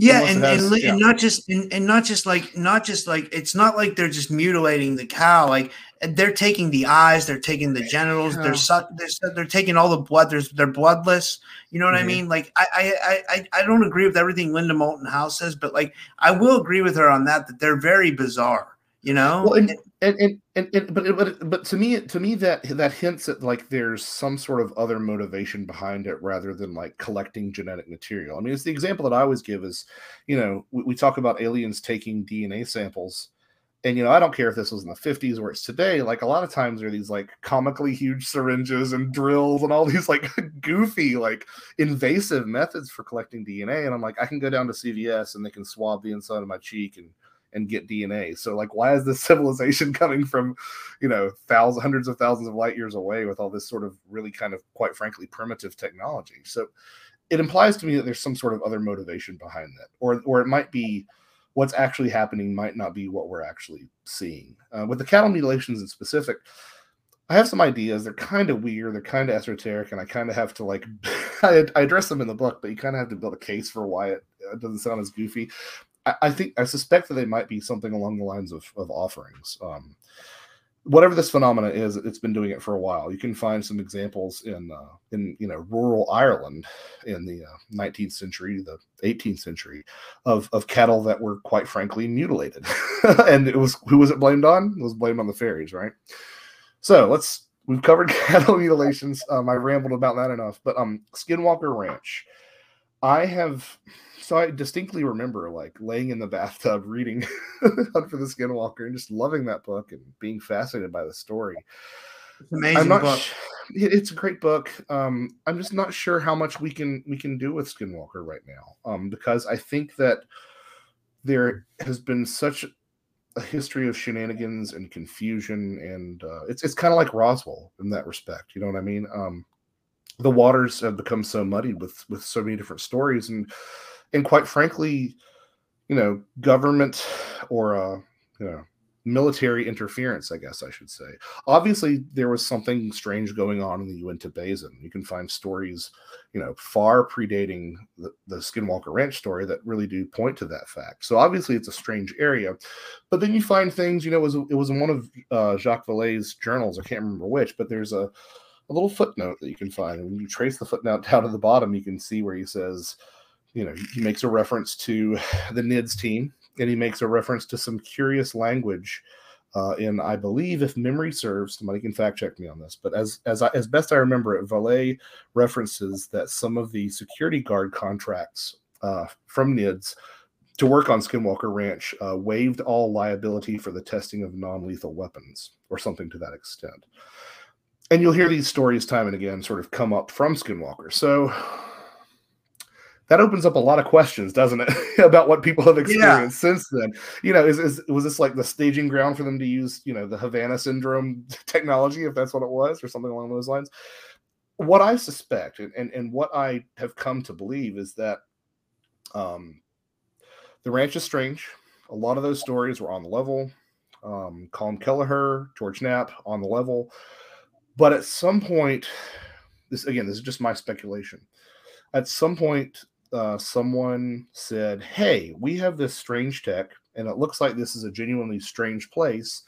Yeah, and, has- and, yeah. and not just and, and not just like not just like it's not like they're just mutilating the cow. Like they're taking the eyes, they're taking the genitals, Yeah. they're suck, they're they're taking all the blood. There's they're bloodless. You know what I Mhm. mean? Like I, I I I I don't agree with everything Linda Moulton Howe says, but like I will agree with her on that that they're very bizarre. You know? Well, and and and, and, but but but to me to me that that hints at like there's some sort of other motivation behind it rather than like collecting genetic material. I mean, it's the example that I always give is, you know, we, we talk about aliens taking DNA samples. And you know, I don't care if this was in the 50s or it's today. Like a lot of times, there are these like comically huge syringes and drills and all these like goofy, like invasive methods for collecting DNA. And I'm like, I can go down to CVS and they can swab the inside of my cheek and and get DNA. So like why is this civilization coming from, you know, thousands hundreds of thousands of light years away with all this sort of really kind of quite frankly primitive technology? So it implies to me that there's some sort of other motivation behind that. Or or it might be what's actually happening might not be what we're actually seeing. Uh, with the cattle mutilations in specific, I have some ideas. They're kind of weird. They're kind of esoteric, and I kind of have to like. I, address them in the book, but you kind of have to build a case for why it, uh doesn't sound as goofy. I, think I suspect that they might be something along the lines of of offerings. Um, whatever this phenomena is, it's been doing it for a while. You can find some examples in uh, in you know rural Ireland in the uh, 19th century, the 18th century, of of cattle that were quite frankly mutilated, and it was who was it blamed on? It was blamed on the fairies, right? So let's we've covered cattle mutilations. Um, I rambled about that enough, but um, Skinwalker Ranch. I have so I distinctly remember like laying in the bathtub reading Hunt for the Skinwalker and just loving that book and being fascinated by the story. It's amazing book. sh- it's a great book. Um, I'm just not sure how much we can we can do with Skinwalker right now. Um, because I think that there has been such a history of shenanigans and confusion, and uh, it's it's kind of like Roswell in that respect. You know what I mean? Um, the waters have become so muddied with with so many different stories, and and quite frankly, you know, government or uh, you know military interference, I guess I should say. Obviously, there was something strange going on in the Uinta Basin. You can find stories, you know, far predating the, the Skinwalker Ranch story that really do point to that fact. So obviously, it's a strange area. But then you find things, you know, it was it was in one of uh, Jacques Vallée's journals. I can't remember which, but there's a a little footnote that you can find. And when you trace the footnote down to the bottom, you can see where he says, you know, he makes a reference to the NIDS team and he makes a reference to some curious language uh, in, I believe, if memory serves, somebody can fact check me on this, but as as I, as best I remember it, Vallée references that some of the security guard contracts uh, from NIDS to work on Skinwalker Ranch uh, waived all liability for the testing of non-lethal weapons or something to that extent. And you'll hear these stories time and again sort of come up from Skinwalker. So that opens up a lot of questions, doesn't it, about what people have experienced since then? You know, is, is was this like the staging ground for them to use, you know, the Havana syndrome technology, if that's what it was, or something along those lines? What I suspect and, and, and what I have come to believe is that um, the ranch is strange. A lot of those stories were on the level. Um, Colm Kelleher, George Knapp on the level. But at some point, this again, this is just my speculation. At some point, uh, someone said, "Hey, we have this strange tech, and it looks like this is a genuinely strange place.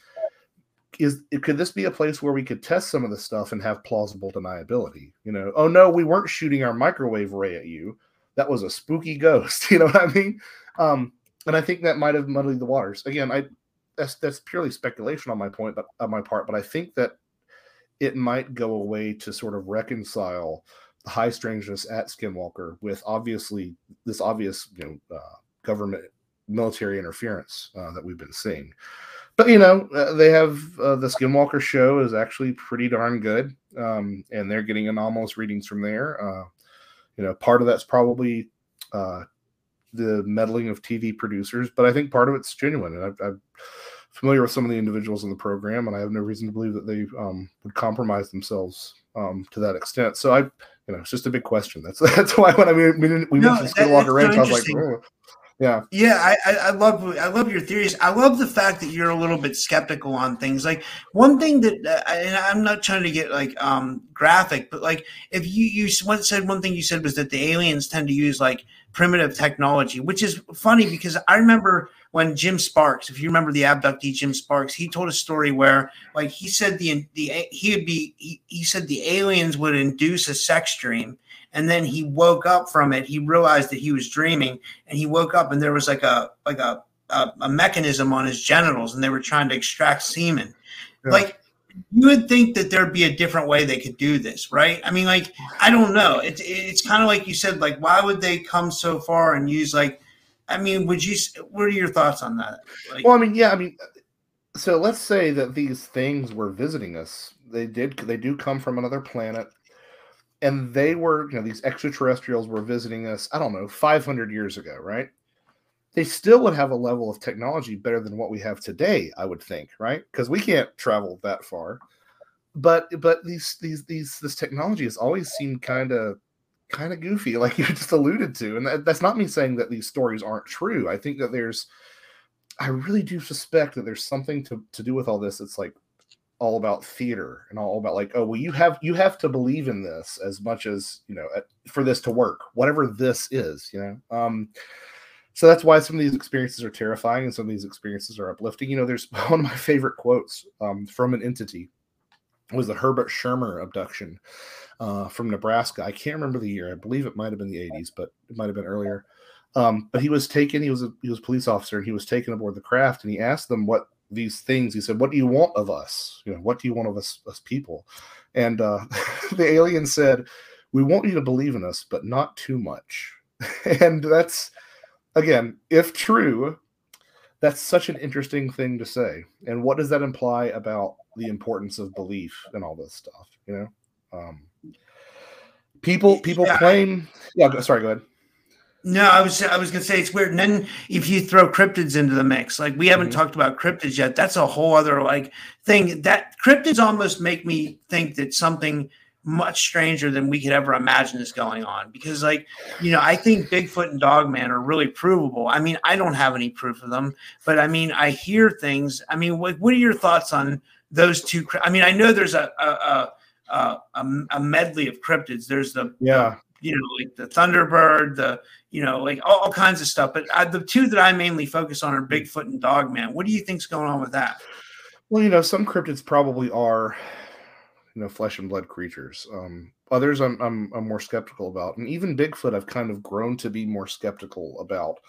Is could this be a place where we could test some of the stuff and have plausible deniability? You know, oh no, we weren't shooting our microwave ray at you. That was a spooky ghost. You know what I mean? Um, and I think that might have muddied the waters. Again, I that's that's purely speculation on my point, but on my part. But I think that it might go away to sort of reconcile the high strangeness at Skinwalker with obviously this obvious you know uh, government military interference uh, that we've been seeing. But you know uh, they have uh, the Skinwalker show is actually pretty darn good, um, and they're getting anomalous readings from there. Uh, you know, part of that's probably the meddling of TV producers, but I think part of it's genuine. And i am familiar with some of the individuals in the program, and I have no reason to believe that they um, would compromise themselves um, to that extent. So I, you know, it's just a big question. That's that's why when I mean we, we no, mentioned Skinwalker Ranch, I was like, oh. yeah, yeah. I, I love I love your theories. I love the fact that you're a little bit skeptical on things. Like one thing that, uh, and I'm not trying to get like um graphic, but like if you you once said one thing you said was that the aliens tend to use like primitive technology, which is funny because I remember when Jim Sparks, if you remember the abductee Jim Sparks, he told a story where like he said the the he would be he, he said the aliens would induce a sex dream and then he woke up from it. He realized that he was dreaming and he woke up and there was like a like a a, a mechanism on his genitals and they were trying to extract semen. Yeah. Like you would think that there'd be a different way they could do this, right? I mean, like, I don't know. It's it's kind of like you said, like, why would they come so far and use like, I mean, would you? What are your thoughts on that? Like, well, I mean, yeah, I mean, so let's say that these things were visiting us. They did. They do come from another planet, and they were, you know, these extraterrestrials were visiting us. I don't know, five hundred years ago, right? they still would have a level of technology better than what we have today i would think right because we can't travel that far but but these these these this technology has always seemed kind of kind of goofy like you just alluded to and that, that's not me saying that these stories aren't true. I think that there's i really do suspect that there's something to, to do with all this it's like all about theater and all about like oh well you have you have to believe in this as much as you know for this to work whatever this is you know? Um so that's why some of these experiences are terrifying and some of these experiences are uplifting. You know, there's one of my favorite quotes um, from an entity was the Herbert Schirmer abduction uh, from Nebraska. I can't remember the year. I believe it might have been the 80s, but it might have been earlier. Um, but he was taken. He was a he was a police officer, and he was taken aboard the craft. And he asked them what these things. He said, "What do you want of us? You know, what do you want of us, us people?" And uh, the alien said, "We want you to believe in us, but not too much." and that's again, if true, that's such an interesting thing to say. And what does that imply about the importance of belief and all this stuff? You know, um, people people yeah. claim. Yeah, sorry. Go ahead. No, I was I was gonna say it's weird. And then if you throw cryptids into the mix, like we haven't mm-hmm. talked about cryptids yet, that's a whole other like thing. That cryptids almost make me think that something much stranger than we could ever imagine is going on because like you know i think bigfoot and dogman are really provable i mean i don't have any proof of them but i mean i hear things i mean what, what are your thoughts on those two i mean i know there's a a, a, a, a medley of cryptids. There's the yeah. you know like the thunderbird the you know like all, all kinds of stuff. But I, the two that i mainly focus on are bigfoot and dogman. What do you think's going on with that? Well you know some cryptids probably are you know flesh and blood creatures. Um, others I'm, I'm I'm more skeptical about, and even Bigfoot I've kind of grown to be more skeptical about.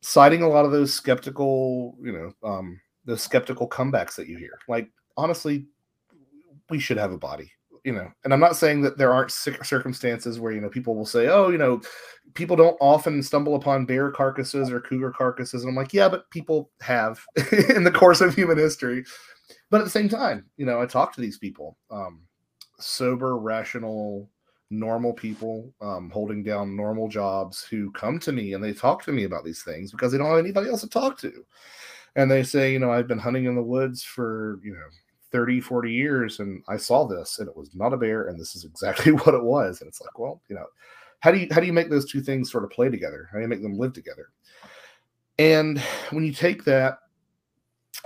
Citing a lot of those skeptical, you know, um, the skeptical comebacks that you hear. Like honestly, we should have a body you know, and I'm not saying that there aren't circumstances where you know people will say, oh, you know, people don't often stumble upon bear carcasses or cougar carcasses, and I'm like, yeah, but people have in the course of human history. But at the same time, you know, I talk to these people, um, sober, rational, normal people um, holding down normal jobs who come to me and they talk to me about these things because they don't have anybody else to talk to. And they say, you know, I've been hunting in the woods for, you know, 30, 40 years and I saw this and it was not a bear and this is exactly what it was. And it's like, well, you know, how do you how do you make those two things sort of play together? How do you make them live together? And when you take that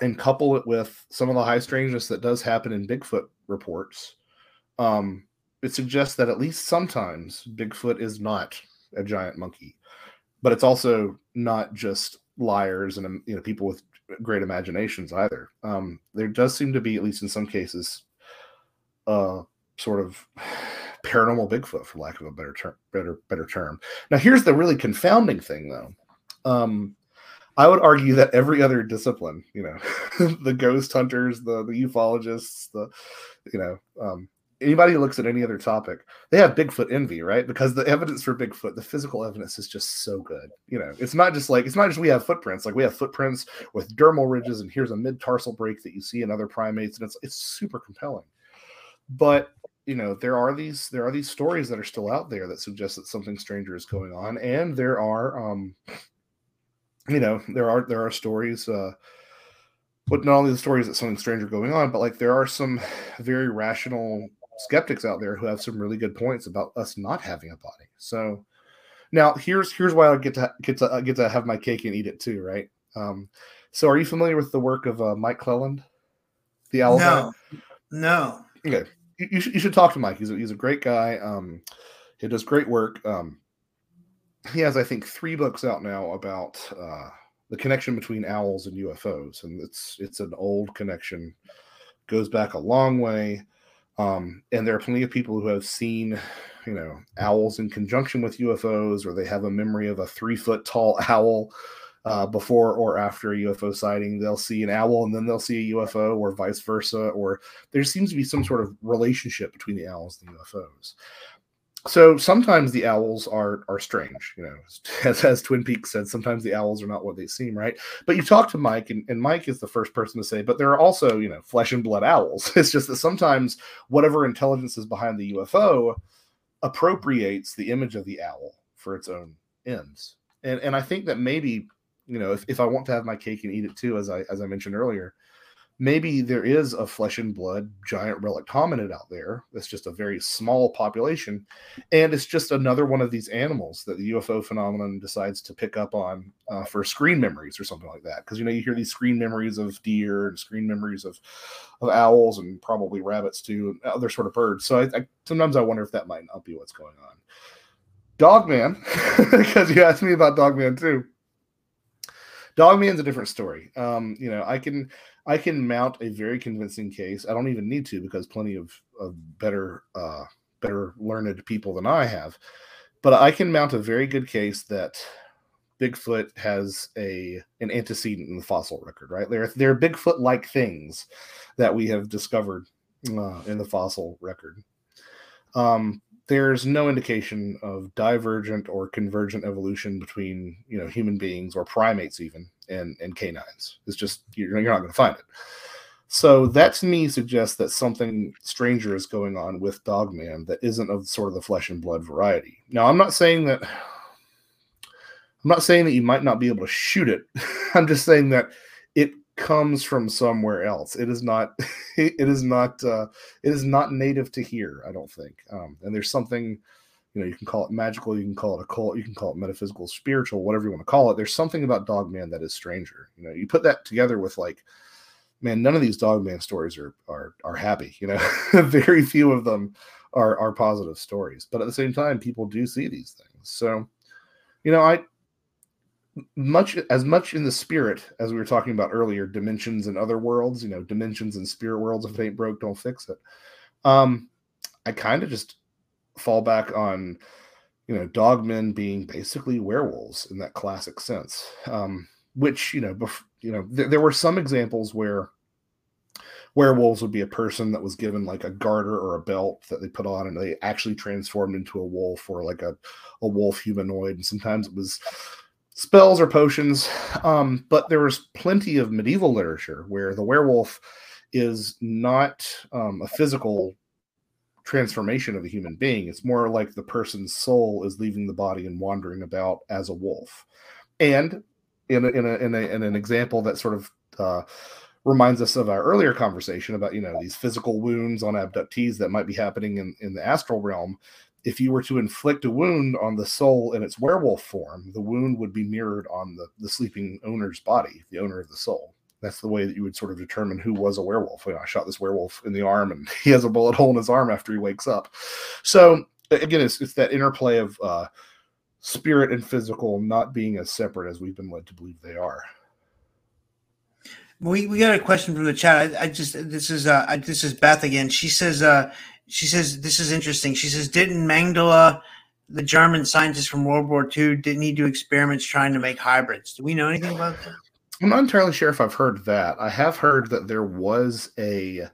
and couple it with some of the high strangeness that does happen in Bigfoot reports, um, it suggests that at least sometimes Bigfoot is not a giant monkey, but it's also not just liars and um, you know people with great imaginations either. Um, there does seem to be, at least in some cases, uh, sort of paranormal Bigfoot, for lack of a better term. Better better term. Now, here's the really confounding thing, though. Um, I would argue that every other discipline, you know, the ghost hunters, the the ufologists, the you know, um, anybody who looks at any other topic, they have Bigfoot envy, right? Because the evidence for Bigfoot, the physical evidence is just so good. You know, it's not just like it's not just we have footprints, like we have footprints with dermal ridges, and here's a mid tarsal break that you see in other primates, and it's it's super compelling. But you know, there are these there are these stories that are still out there that suggest that something stranger is going on, and there are um you know, there are there are stories uh but not only the stories that something stranger going on, but like there are some very rational skeptics out there who have some really good points about us not having a body. So now here's here's why I get to get to uh, get to have my cake and eat it too, right? Um, so are you familiar with the work of uh, Mike Clelland, the owl? No, guy? no. Okay, you, you, should, you should talk to Mike. He's a, he's a great guy. Um, he does great work. Um, he has I think three books out now about uh, the connection between owls and UFOs, and it's it's an old connection, goes back a long way, um, and there are plenty of people who have seen, you know, owls in conjunction with UFOs, or they have a memory of a three foot tall owl. Uh, before or after a UFO sighting, they'll see an owl and then they'll see a UFO, or vice versa, or there seems to be some sort of relationship between the owls and the UFOs so sometimes the owls are are strange you know as, as twin peaks said sometimes the owls are not what they seem right? But you talk to mike and, and mike is the first person to say but there are also you know flesh and blood owls. It's just that sometimes whatever intelligence is behind the ufo appropriates the image of the owl for its own ends. And and i think that maybe you know if, if i want to have my cake and eat it too as i as i mentioned earlier maybe there is a flesh and blood giant relic hominid out there. That's just a very small population. And it's just another one of these animals that the ufo phenomenon decides to pick up on uh, for screen memories or something like that. Because you know you hear these screen memories of deer and screen memories of of owls and probably rabbits too and other sort of birds. So I, I sometimes i wonder if that might not be what's going on. Dogman because you asked me about dogman too. Dogman's a different story. Um you know i can I can mount a very convincing case. I don't even need to because plenty of, of better uh, better learned people than I have. But I can mount a very good case that Bigfoot has a an antecedent in the fossil record, right? There, there are Bigfoot like things that we have discovered uh, in the fossil record. Um, there's no indication of divergent or convergent evolution between you know human beings or primates even and and canines. It's just you're, you're not going to find it. So that to me suggests that something stranger is going on with Dogman that isn't of sort of the flesh and blood variety. Now I'm not saying that I'm not saying that you might not be able to shoot it. I'm just saying that comes from somewhere else. It is not. It is not. Uh, it is not native to here. I don't think. Um, and there's something. You know, you can call it magical. You can call it occult. You can call it metaphysical, spiritual, whatever you want to call it. There's something about Dogman that is stranger. You know, you put that together with like, man, none of these Dogman stories are are are happy. You know, very few of them are are positive stories. But at the same time, people do see these things. So, you know, I much as much in the spirit as we were talking about earlier dimensions and other worlds you know dimensions and spirit worlds if it ain't broke don't fix it. Um i kind of just fall back on you know dogmen being basically werewolves in that classic sense. Um which you know bef- you know th- there were some examples where werewolves would be a person that was given like a garter or a belt that they put on and they actually transformed into a wolf or like a, a wolf humanoid and sometimes it was spells or potions. Um, but there was plenty of medieval literature where the werewolf is not um, a physical transformation of a human being. It's more like the person's soul is leaving the body and wandering about as a wolf. And in a, in, a, in, a, in an example that sort of uh, reminds us of our earlier conversation about you know these physical wounds on abductees that might be happening in, in the astral realm if you were to inflict a wound on the soul in its werewolf form, the wound would be mirrored on the, the sleeping owner's body, the owner of the soul. That's the way that you would sort of determine who was a werewolf. You know, I shot this werewolf in the arm and he has a bullet hole in his arm after he wakes up. So again, it's, it's that interplay of uh, spirit and physical not being as separate as we've been led to believe they are. We, we got a question from the chat. I, I just this is uh I, this is Beth again. She says uh she says this is interesting. She says, didn't Mengele, the German scientist from World War II, didn't he do experiments trying to make hybrids? Do we know anything about that? I'm not entirely sure if I've heard that. I have heard that there was a. I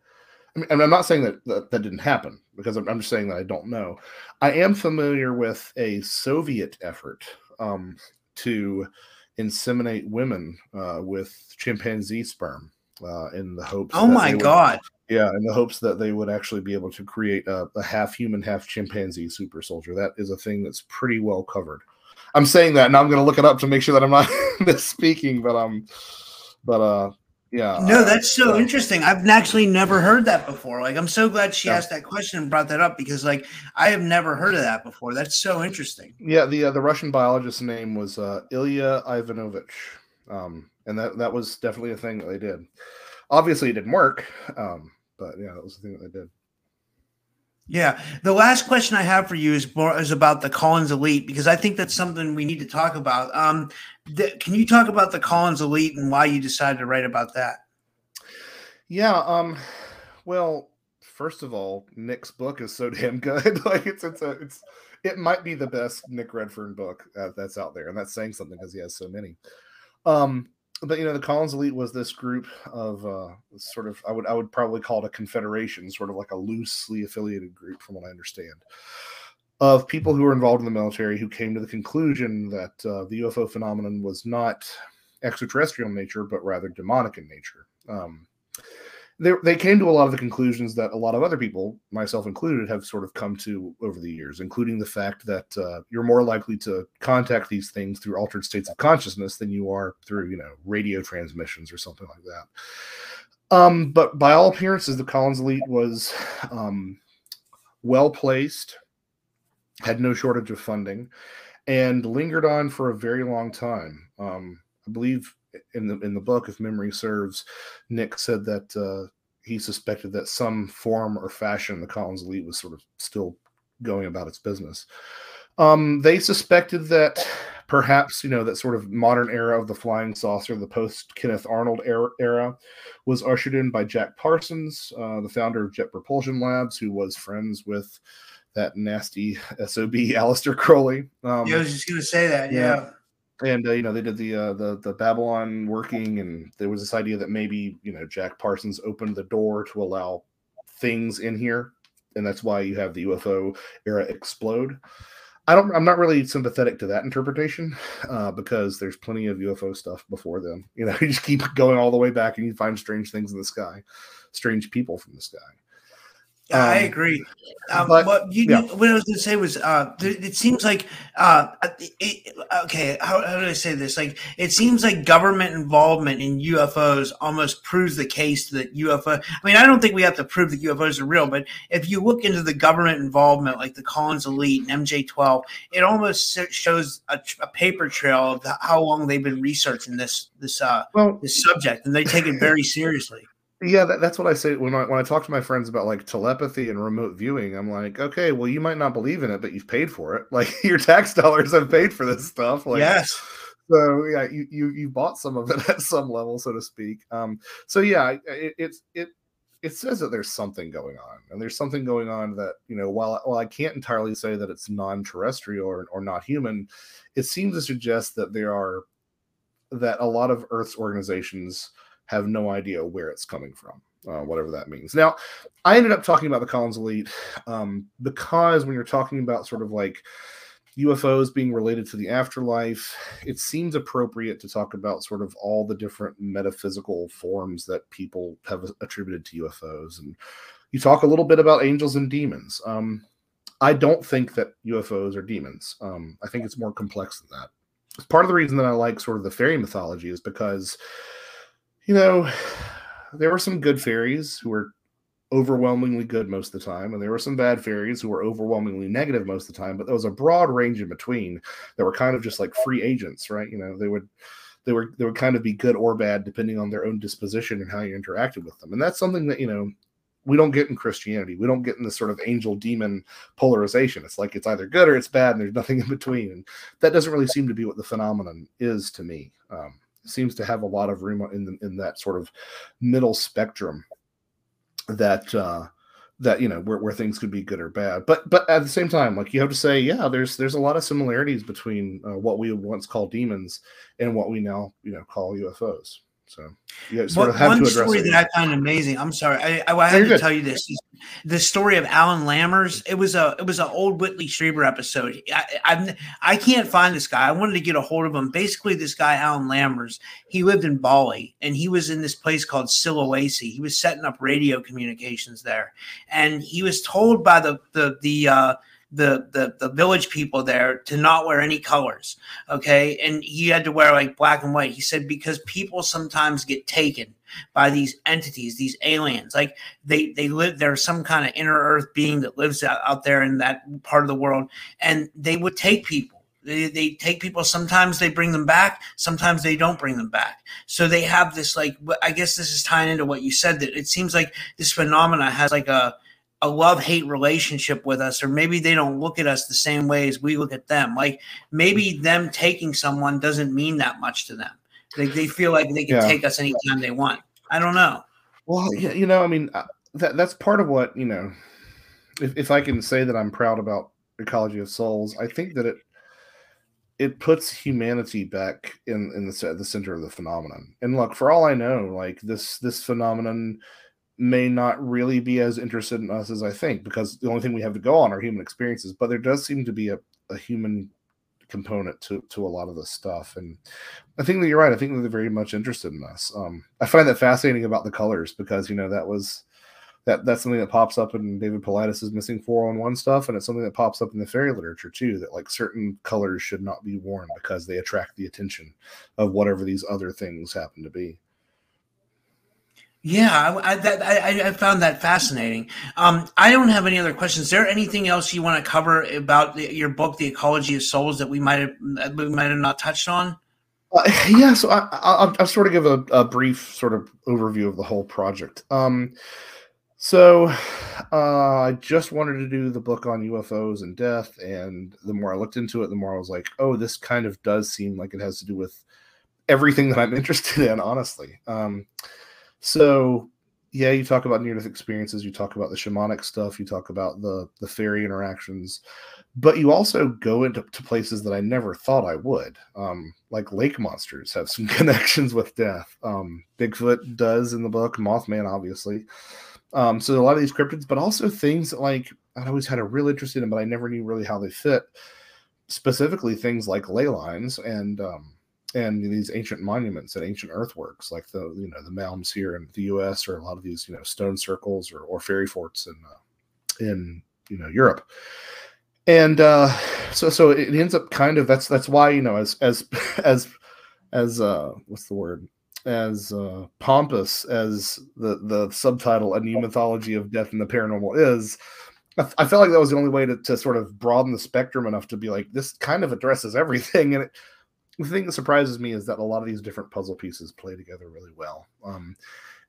and I'm not saying that, that that didn't happen because I'm, I'm just saying that I don't know. I am familiar with a Soviet effort um, to inseminate women uh, with chimpanzee sperm uh, in the hopes. Oh my would, god! Yeah, in the hopes that they would actually be able to create a, a half human, half chimpanzee super soldier. That is a thing that's pretty well covered. I'm saying that now. I'm going to look it up to make sure that I'm not misspeaking, but um, but uh, yeah. No, that's so uh, interesting. I've actually never heard that before. Like, I'm so glad she Yeah. asked that question and brought that up because, like, I have never heard of that before. That's so interesting. Yeah, the uh, the Russian biologist's name was uh, Ilya Ivanovich, um, and that that was definitely a thing that they did. Obviously, it didn't work, um, but yeah, that was the thing that they did. Yeah. The last question I have for you is more is about the Collins Elite because I think that's something we need to talk about. Um, th- can you talk about the Collins Elite and why you decided to write about that? Yeah. Um. Well, first of all, Nick's book is so damn good. like it's it's a it's it might be the best Nick Redfern book uh, that's out there, and that's saying something because he has so many. Um. But you know, the Collins Elite was this group of uh, sort of I would I would probably call it a confederation, sort of like a loosely affiliated group, from what I understand, of people who were involved in the military who came to the conclusion that uh, the UFO phenomenon was not extraterrestrial in nature, but rather demonic in nature. Um, they, they came to a lot of the conclusions that a lot of other people, myself included, have sort of come to over the years, including the fact that uh, you're more likely to contact these things through altered states of consciousness than you are through, you know, radio transmissions or something like that. Um, but by all appearances, the Collins Elite was um, well placed, had no shortage of funding, and lingered on for a very long time. Um, I believe in the in the book, if memory serves, Nick said that uh, he suspected that some form or fashion the Collins Elite was sort of still going about its business. Um, they suspected that perhaps you know that sort of modern era of the flying saucer, the post Kenneth Arnold era, era, was ushered in by Jack Parsons, uh, the founder of Jet Propulsion Labs, who was friends with that nasty sob Aleister Crowley. Um, Yeah, I was just going to say that. yeah. Yeah. And uh, you know they did the uh, the the Babylon working, and there was this idea that maybe you know Jack Parsons opened the door to allow things in here, and that's why you have the UFO era explode. I don't. I'm not really sympathetic to that interpretation uh, because there's plenty of UFO stuff before them. You know, you just keep going all the way back, and you find strange things in the sky, strange people from the sky. Yeah, I Um, agree. Um, but- what you, yeah. what I was going to say was, uh, th- it seems like, uh, it, okay, how, how do I say this? Like, it seems like government involvement in UFOs almost proves the case that UFO. I mean, I don't think we have to prove that UFOs are real, but if you look into the government involvement, like the Collins Elite and MJ12, it almost shows a, a paper trail of the, how long they've been researching this this uh, Well, this subject, and they take it very seriously. Yeah, that, that's what I say when I when I talk to my friends about like telepathy and remote viewing. I'm like, okay, well, you might not believe in it, but you've paid for it. Like your tax dollars have paid for this stuff. Like, yes. So yeah, you you you bought some of it at some level, so to speak. Um. So yeah, it, it's it it says that there's something going on, and there's something going on that you know. While while I can't entirely say that it's non-terrestrial or or not human, it seems to suggest that there are that a lot of Earth's organizations have no idea where it's coming from, uh, whatever that means. Now, I ended up talking about the Collins Elite um, because when you're talking about sort of like UFOs being related to the afterlife, it seems appropriate to talk about sort of all the different metaphysical forms that people have attributed to UFOs. And you talk a little bit about angels and demons. Um, I don't think that UFOs are demons. Um, I think it's more complex than that. It's part of the reason that I like sort of the fairy mythology is because you know, there were some good fairies who were overwhelmingly good most of the time, and there were some bad fairies who were overwhelmingly negative most of the time. But there was a broad range in between that were kind of just like free agents, right? You know, they would they were they would kind of be good or bad depending on their own disposition and how you interacted with them. And that's something that you know we don't get in Christianity. We don't get in this sort of angel demon polarization. It's like it's either good or it's bad, and there's nothing in between. And that doesn't really seem to be what the phenomenon is to me. Um, seems to have a lot of room in the, in that sort of middle spectrum that uh that you know where, where things could be good or bad. But but at the same time like you have to say yeah there's there's a lot of similarities between uh, what we once called demons and what we now you know call ufos So you sort of have one to address story it. that I find amazing. I'm sorry, I, I, I had to good. tell you this. The story of Alan Lammers. It was a it was an old Whitley Strieber episode. I, I I can't find this guy. I wanted to get a hold of him. Basically, this guy Alan Lammers. He lived in Bali, and he was in this place called Sulawesi. He was setting up radio communications there, and he was told by the the the uh, the, the the village people there to not wear any colors okay? And he had to wear like black and white. He said because people sometimes get taken by these entities these aliens. Like they they live there's some kind of inner earth being that lives out, out there in that part of the world and they would take people. They, they take people. Sometimes they bring them back. Sometimes they don't bring them back. So they have this like i guess this is tying into what you said that it seems like this phenomena has like a a love hate relationship with us, or maybe they don't look at us the same way as we look at them. Like maybe them taking someone doesn't mean that much to them. They, they feel like they can yeah. take us anytime they want. I don't know. Well, yeah, you know, I mean, uh, that that's part of what you know. If, if I can say that I'm proud about ecology of souls, I think that it it puts humanity back in in the the center of the phenomenon. And look, for all I know, like this this phenomenon may not really be as interested in us as I think because the only thing we have to go on are human experiences. But there does seem to be a, a human component to to a lot of this stuff, and I think that you're right. I think that they're very much interested in us. Um, I find that fascinating about the colors because you know that was that that's something that pops up in David Paulides' missing 411 stuff, and it's something that pops up in the fairy literature too. That like certain colors should not be worn because they attract the attention of whatever these other things happen to be. Yeah, I, I, that, I, I, found that fascinating. Um, I don't have any other questions. Is there anything else you want to cover about the, your book, "The Ecology of Souls," that we might have we might have not touched on? Uh, yeah, so I, will sort of give a, a, brief sort of overview of the whole project. Um, so uh, I just wanted to do the book on UFOs and death, and the more I looked into it, the more I was like, oh, this kind of does seem like it has to do with everything that I'm interested in, honestly. Um, so yeah, you talk about near death experiences, you talk about the shamanic stuff, you talk about the the fairy interactions, but you also go into places that I never thought I would. Um, like lake monsters have some connections with death. Um, Bigfoot does in the book, Mothman obviously. Um, so a lot of these cryptids, but also things like I always had a real interest in them, but I never knew really how they fit. Specifically, things like ley lines and um, and these ancient monuments and ancient earthworks, like the you know the mounds here in the U.S. or a lot of these you know stone circles or, or fairy forts in uh, in you know Europe, and uh, so so it ends up kind of that's that's why you know as as as as uh, what's the word as uh, pompous as the the subtitle "A New Mythology of Death and the Paranormal" is. I, felt like that was the only way to, to sort of broaden the spectrum enough to be like this kind of addresses everything and it the thing that surprises me is that a lot of these different puzzle pieces play together really well. Um,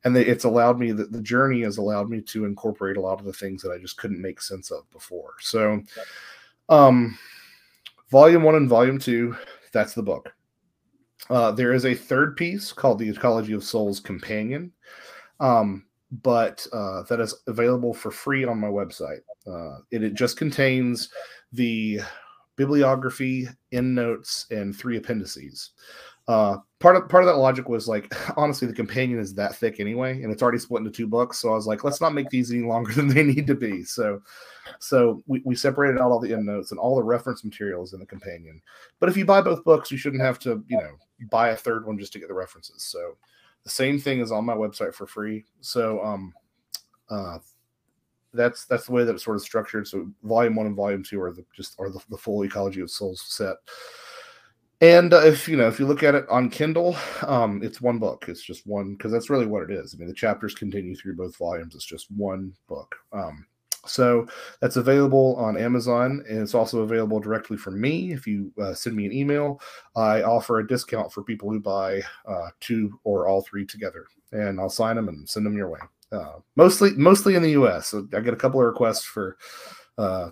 and it's allowed me that the journey has allowed me to incorporate a lot of the things that I just couldn't make sense of before. So, um, volume one and volume two, that's the book. Uh, there is a third piece called the Ecology of Souls Companion, um, but uh, that is available for free on my website. Uh, it, it just contains the bibliography, endnotes, and three appendices. Uh, part of part of that logic was like, honestly, the companion is that thick anyway, and it's already split into two books. So I was like, let's not make these any longer than they need to be. So, so we, we separated out all the endnotes and all the reference materials in the companion. But if you buy both books, you shouldn't have to, you know, buy a third one just to get the references. So the same thing is on my website for free. So um, uh, that's that's the way that it's sort of structured. So volume one and volume two are the just are the, the full ecology of souls set. And uh, if you know, if you look at it on Kindle, um, it's one book. It's just one because that's really what it is. I mean, the chapters continue through both volumes. It's just one book. Um, so that's available on Amazon, and it's also available directly from me. If you uh, send me an email, I offer a discount for people who buy uh, two or all three together, and I'll sign them and send them your way uh, mostly mostly in the U.S. So I get a couple of requests for uh,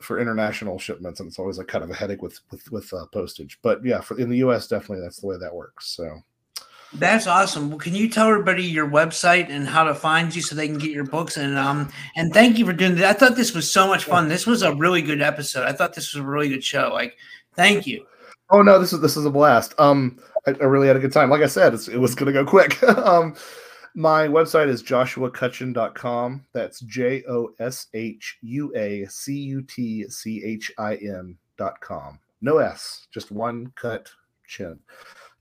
for international shipments, and it's always like kind of a headache with with with uh, postage. But yeah, for in the U.S., definitely that's the way that works. So. That's awesome. Well, can you tell everybody your website and how to find you so they can get your books? And um, and thank you for doing that. I thought this was so much fun. This was a really good episode. I thought this was a really good show. Like, thank you. Oh no, this is this is a blast. Um, I, I really had a good time. Like I said, it was going to go quick. um, my website is joshuacutchin.com. That's J O S H U A C U T C H I N.com. No S, just one cut chin.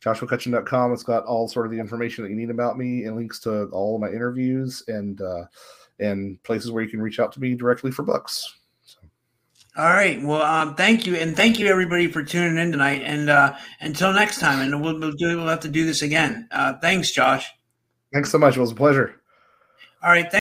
JoshuaCutchin.com. It's got all sort of the information that you need about me and links to all my interviews and uh, and places where you can reach out to me directly for books. All right. Well, um, thank you, and thank you everybody for tuning in tonight. And uh, until next time, and we'll, we'll do we'll have to do this again. Uh, thanks, Josh. Thanks so much. It was a pleasure. All right.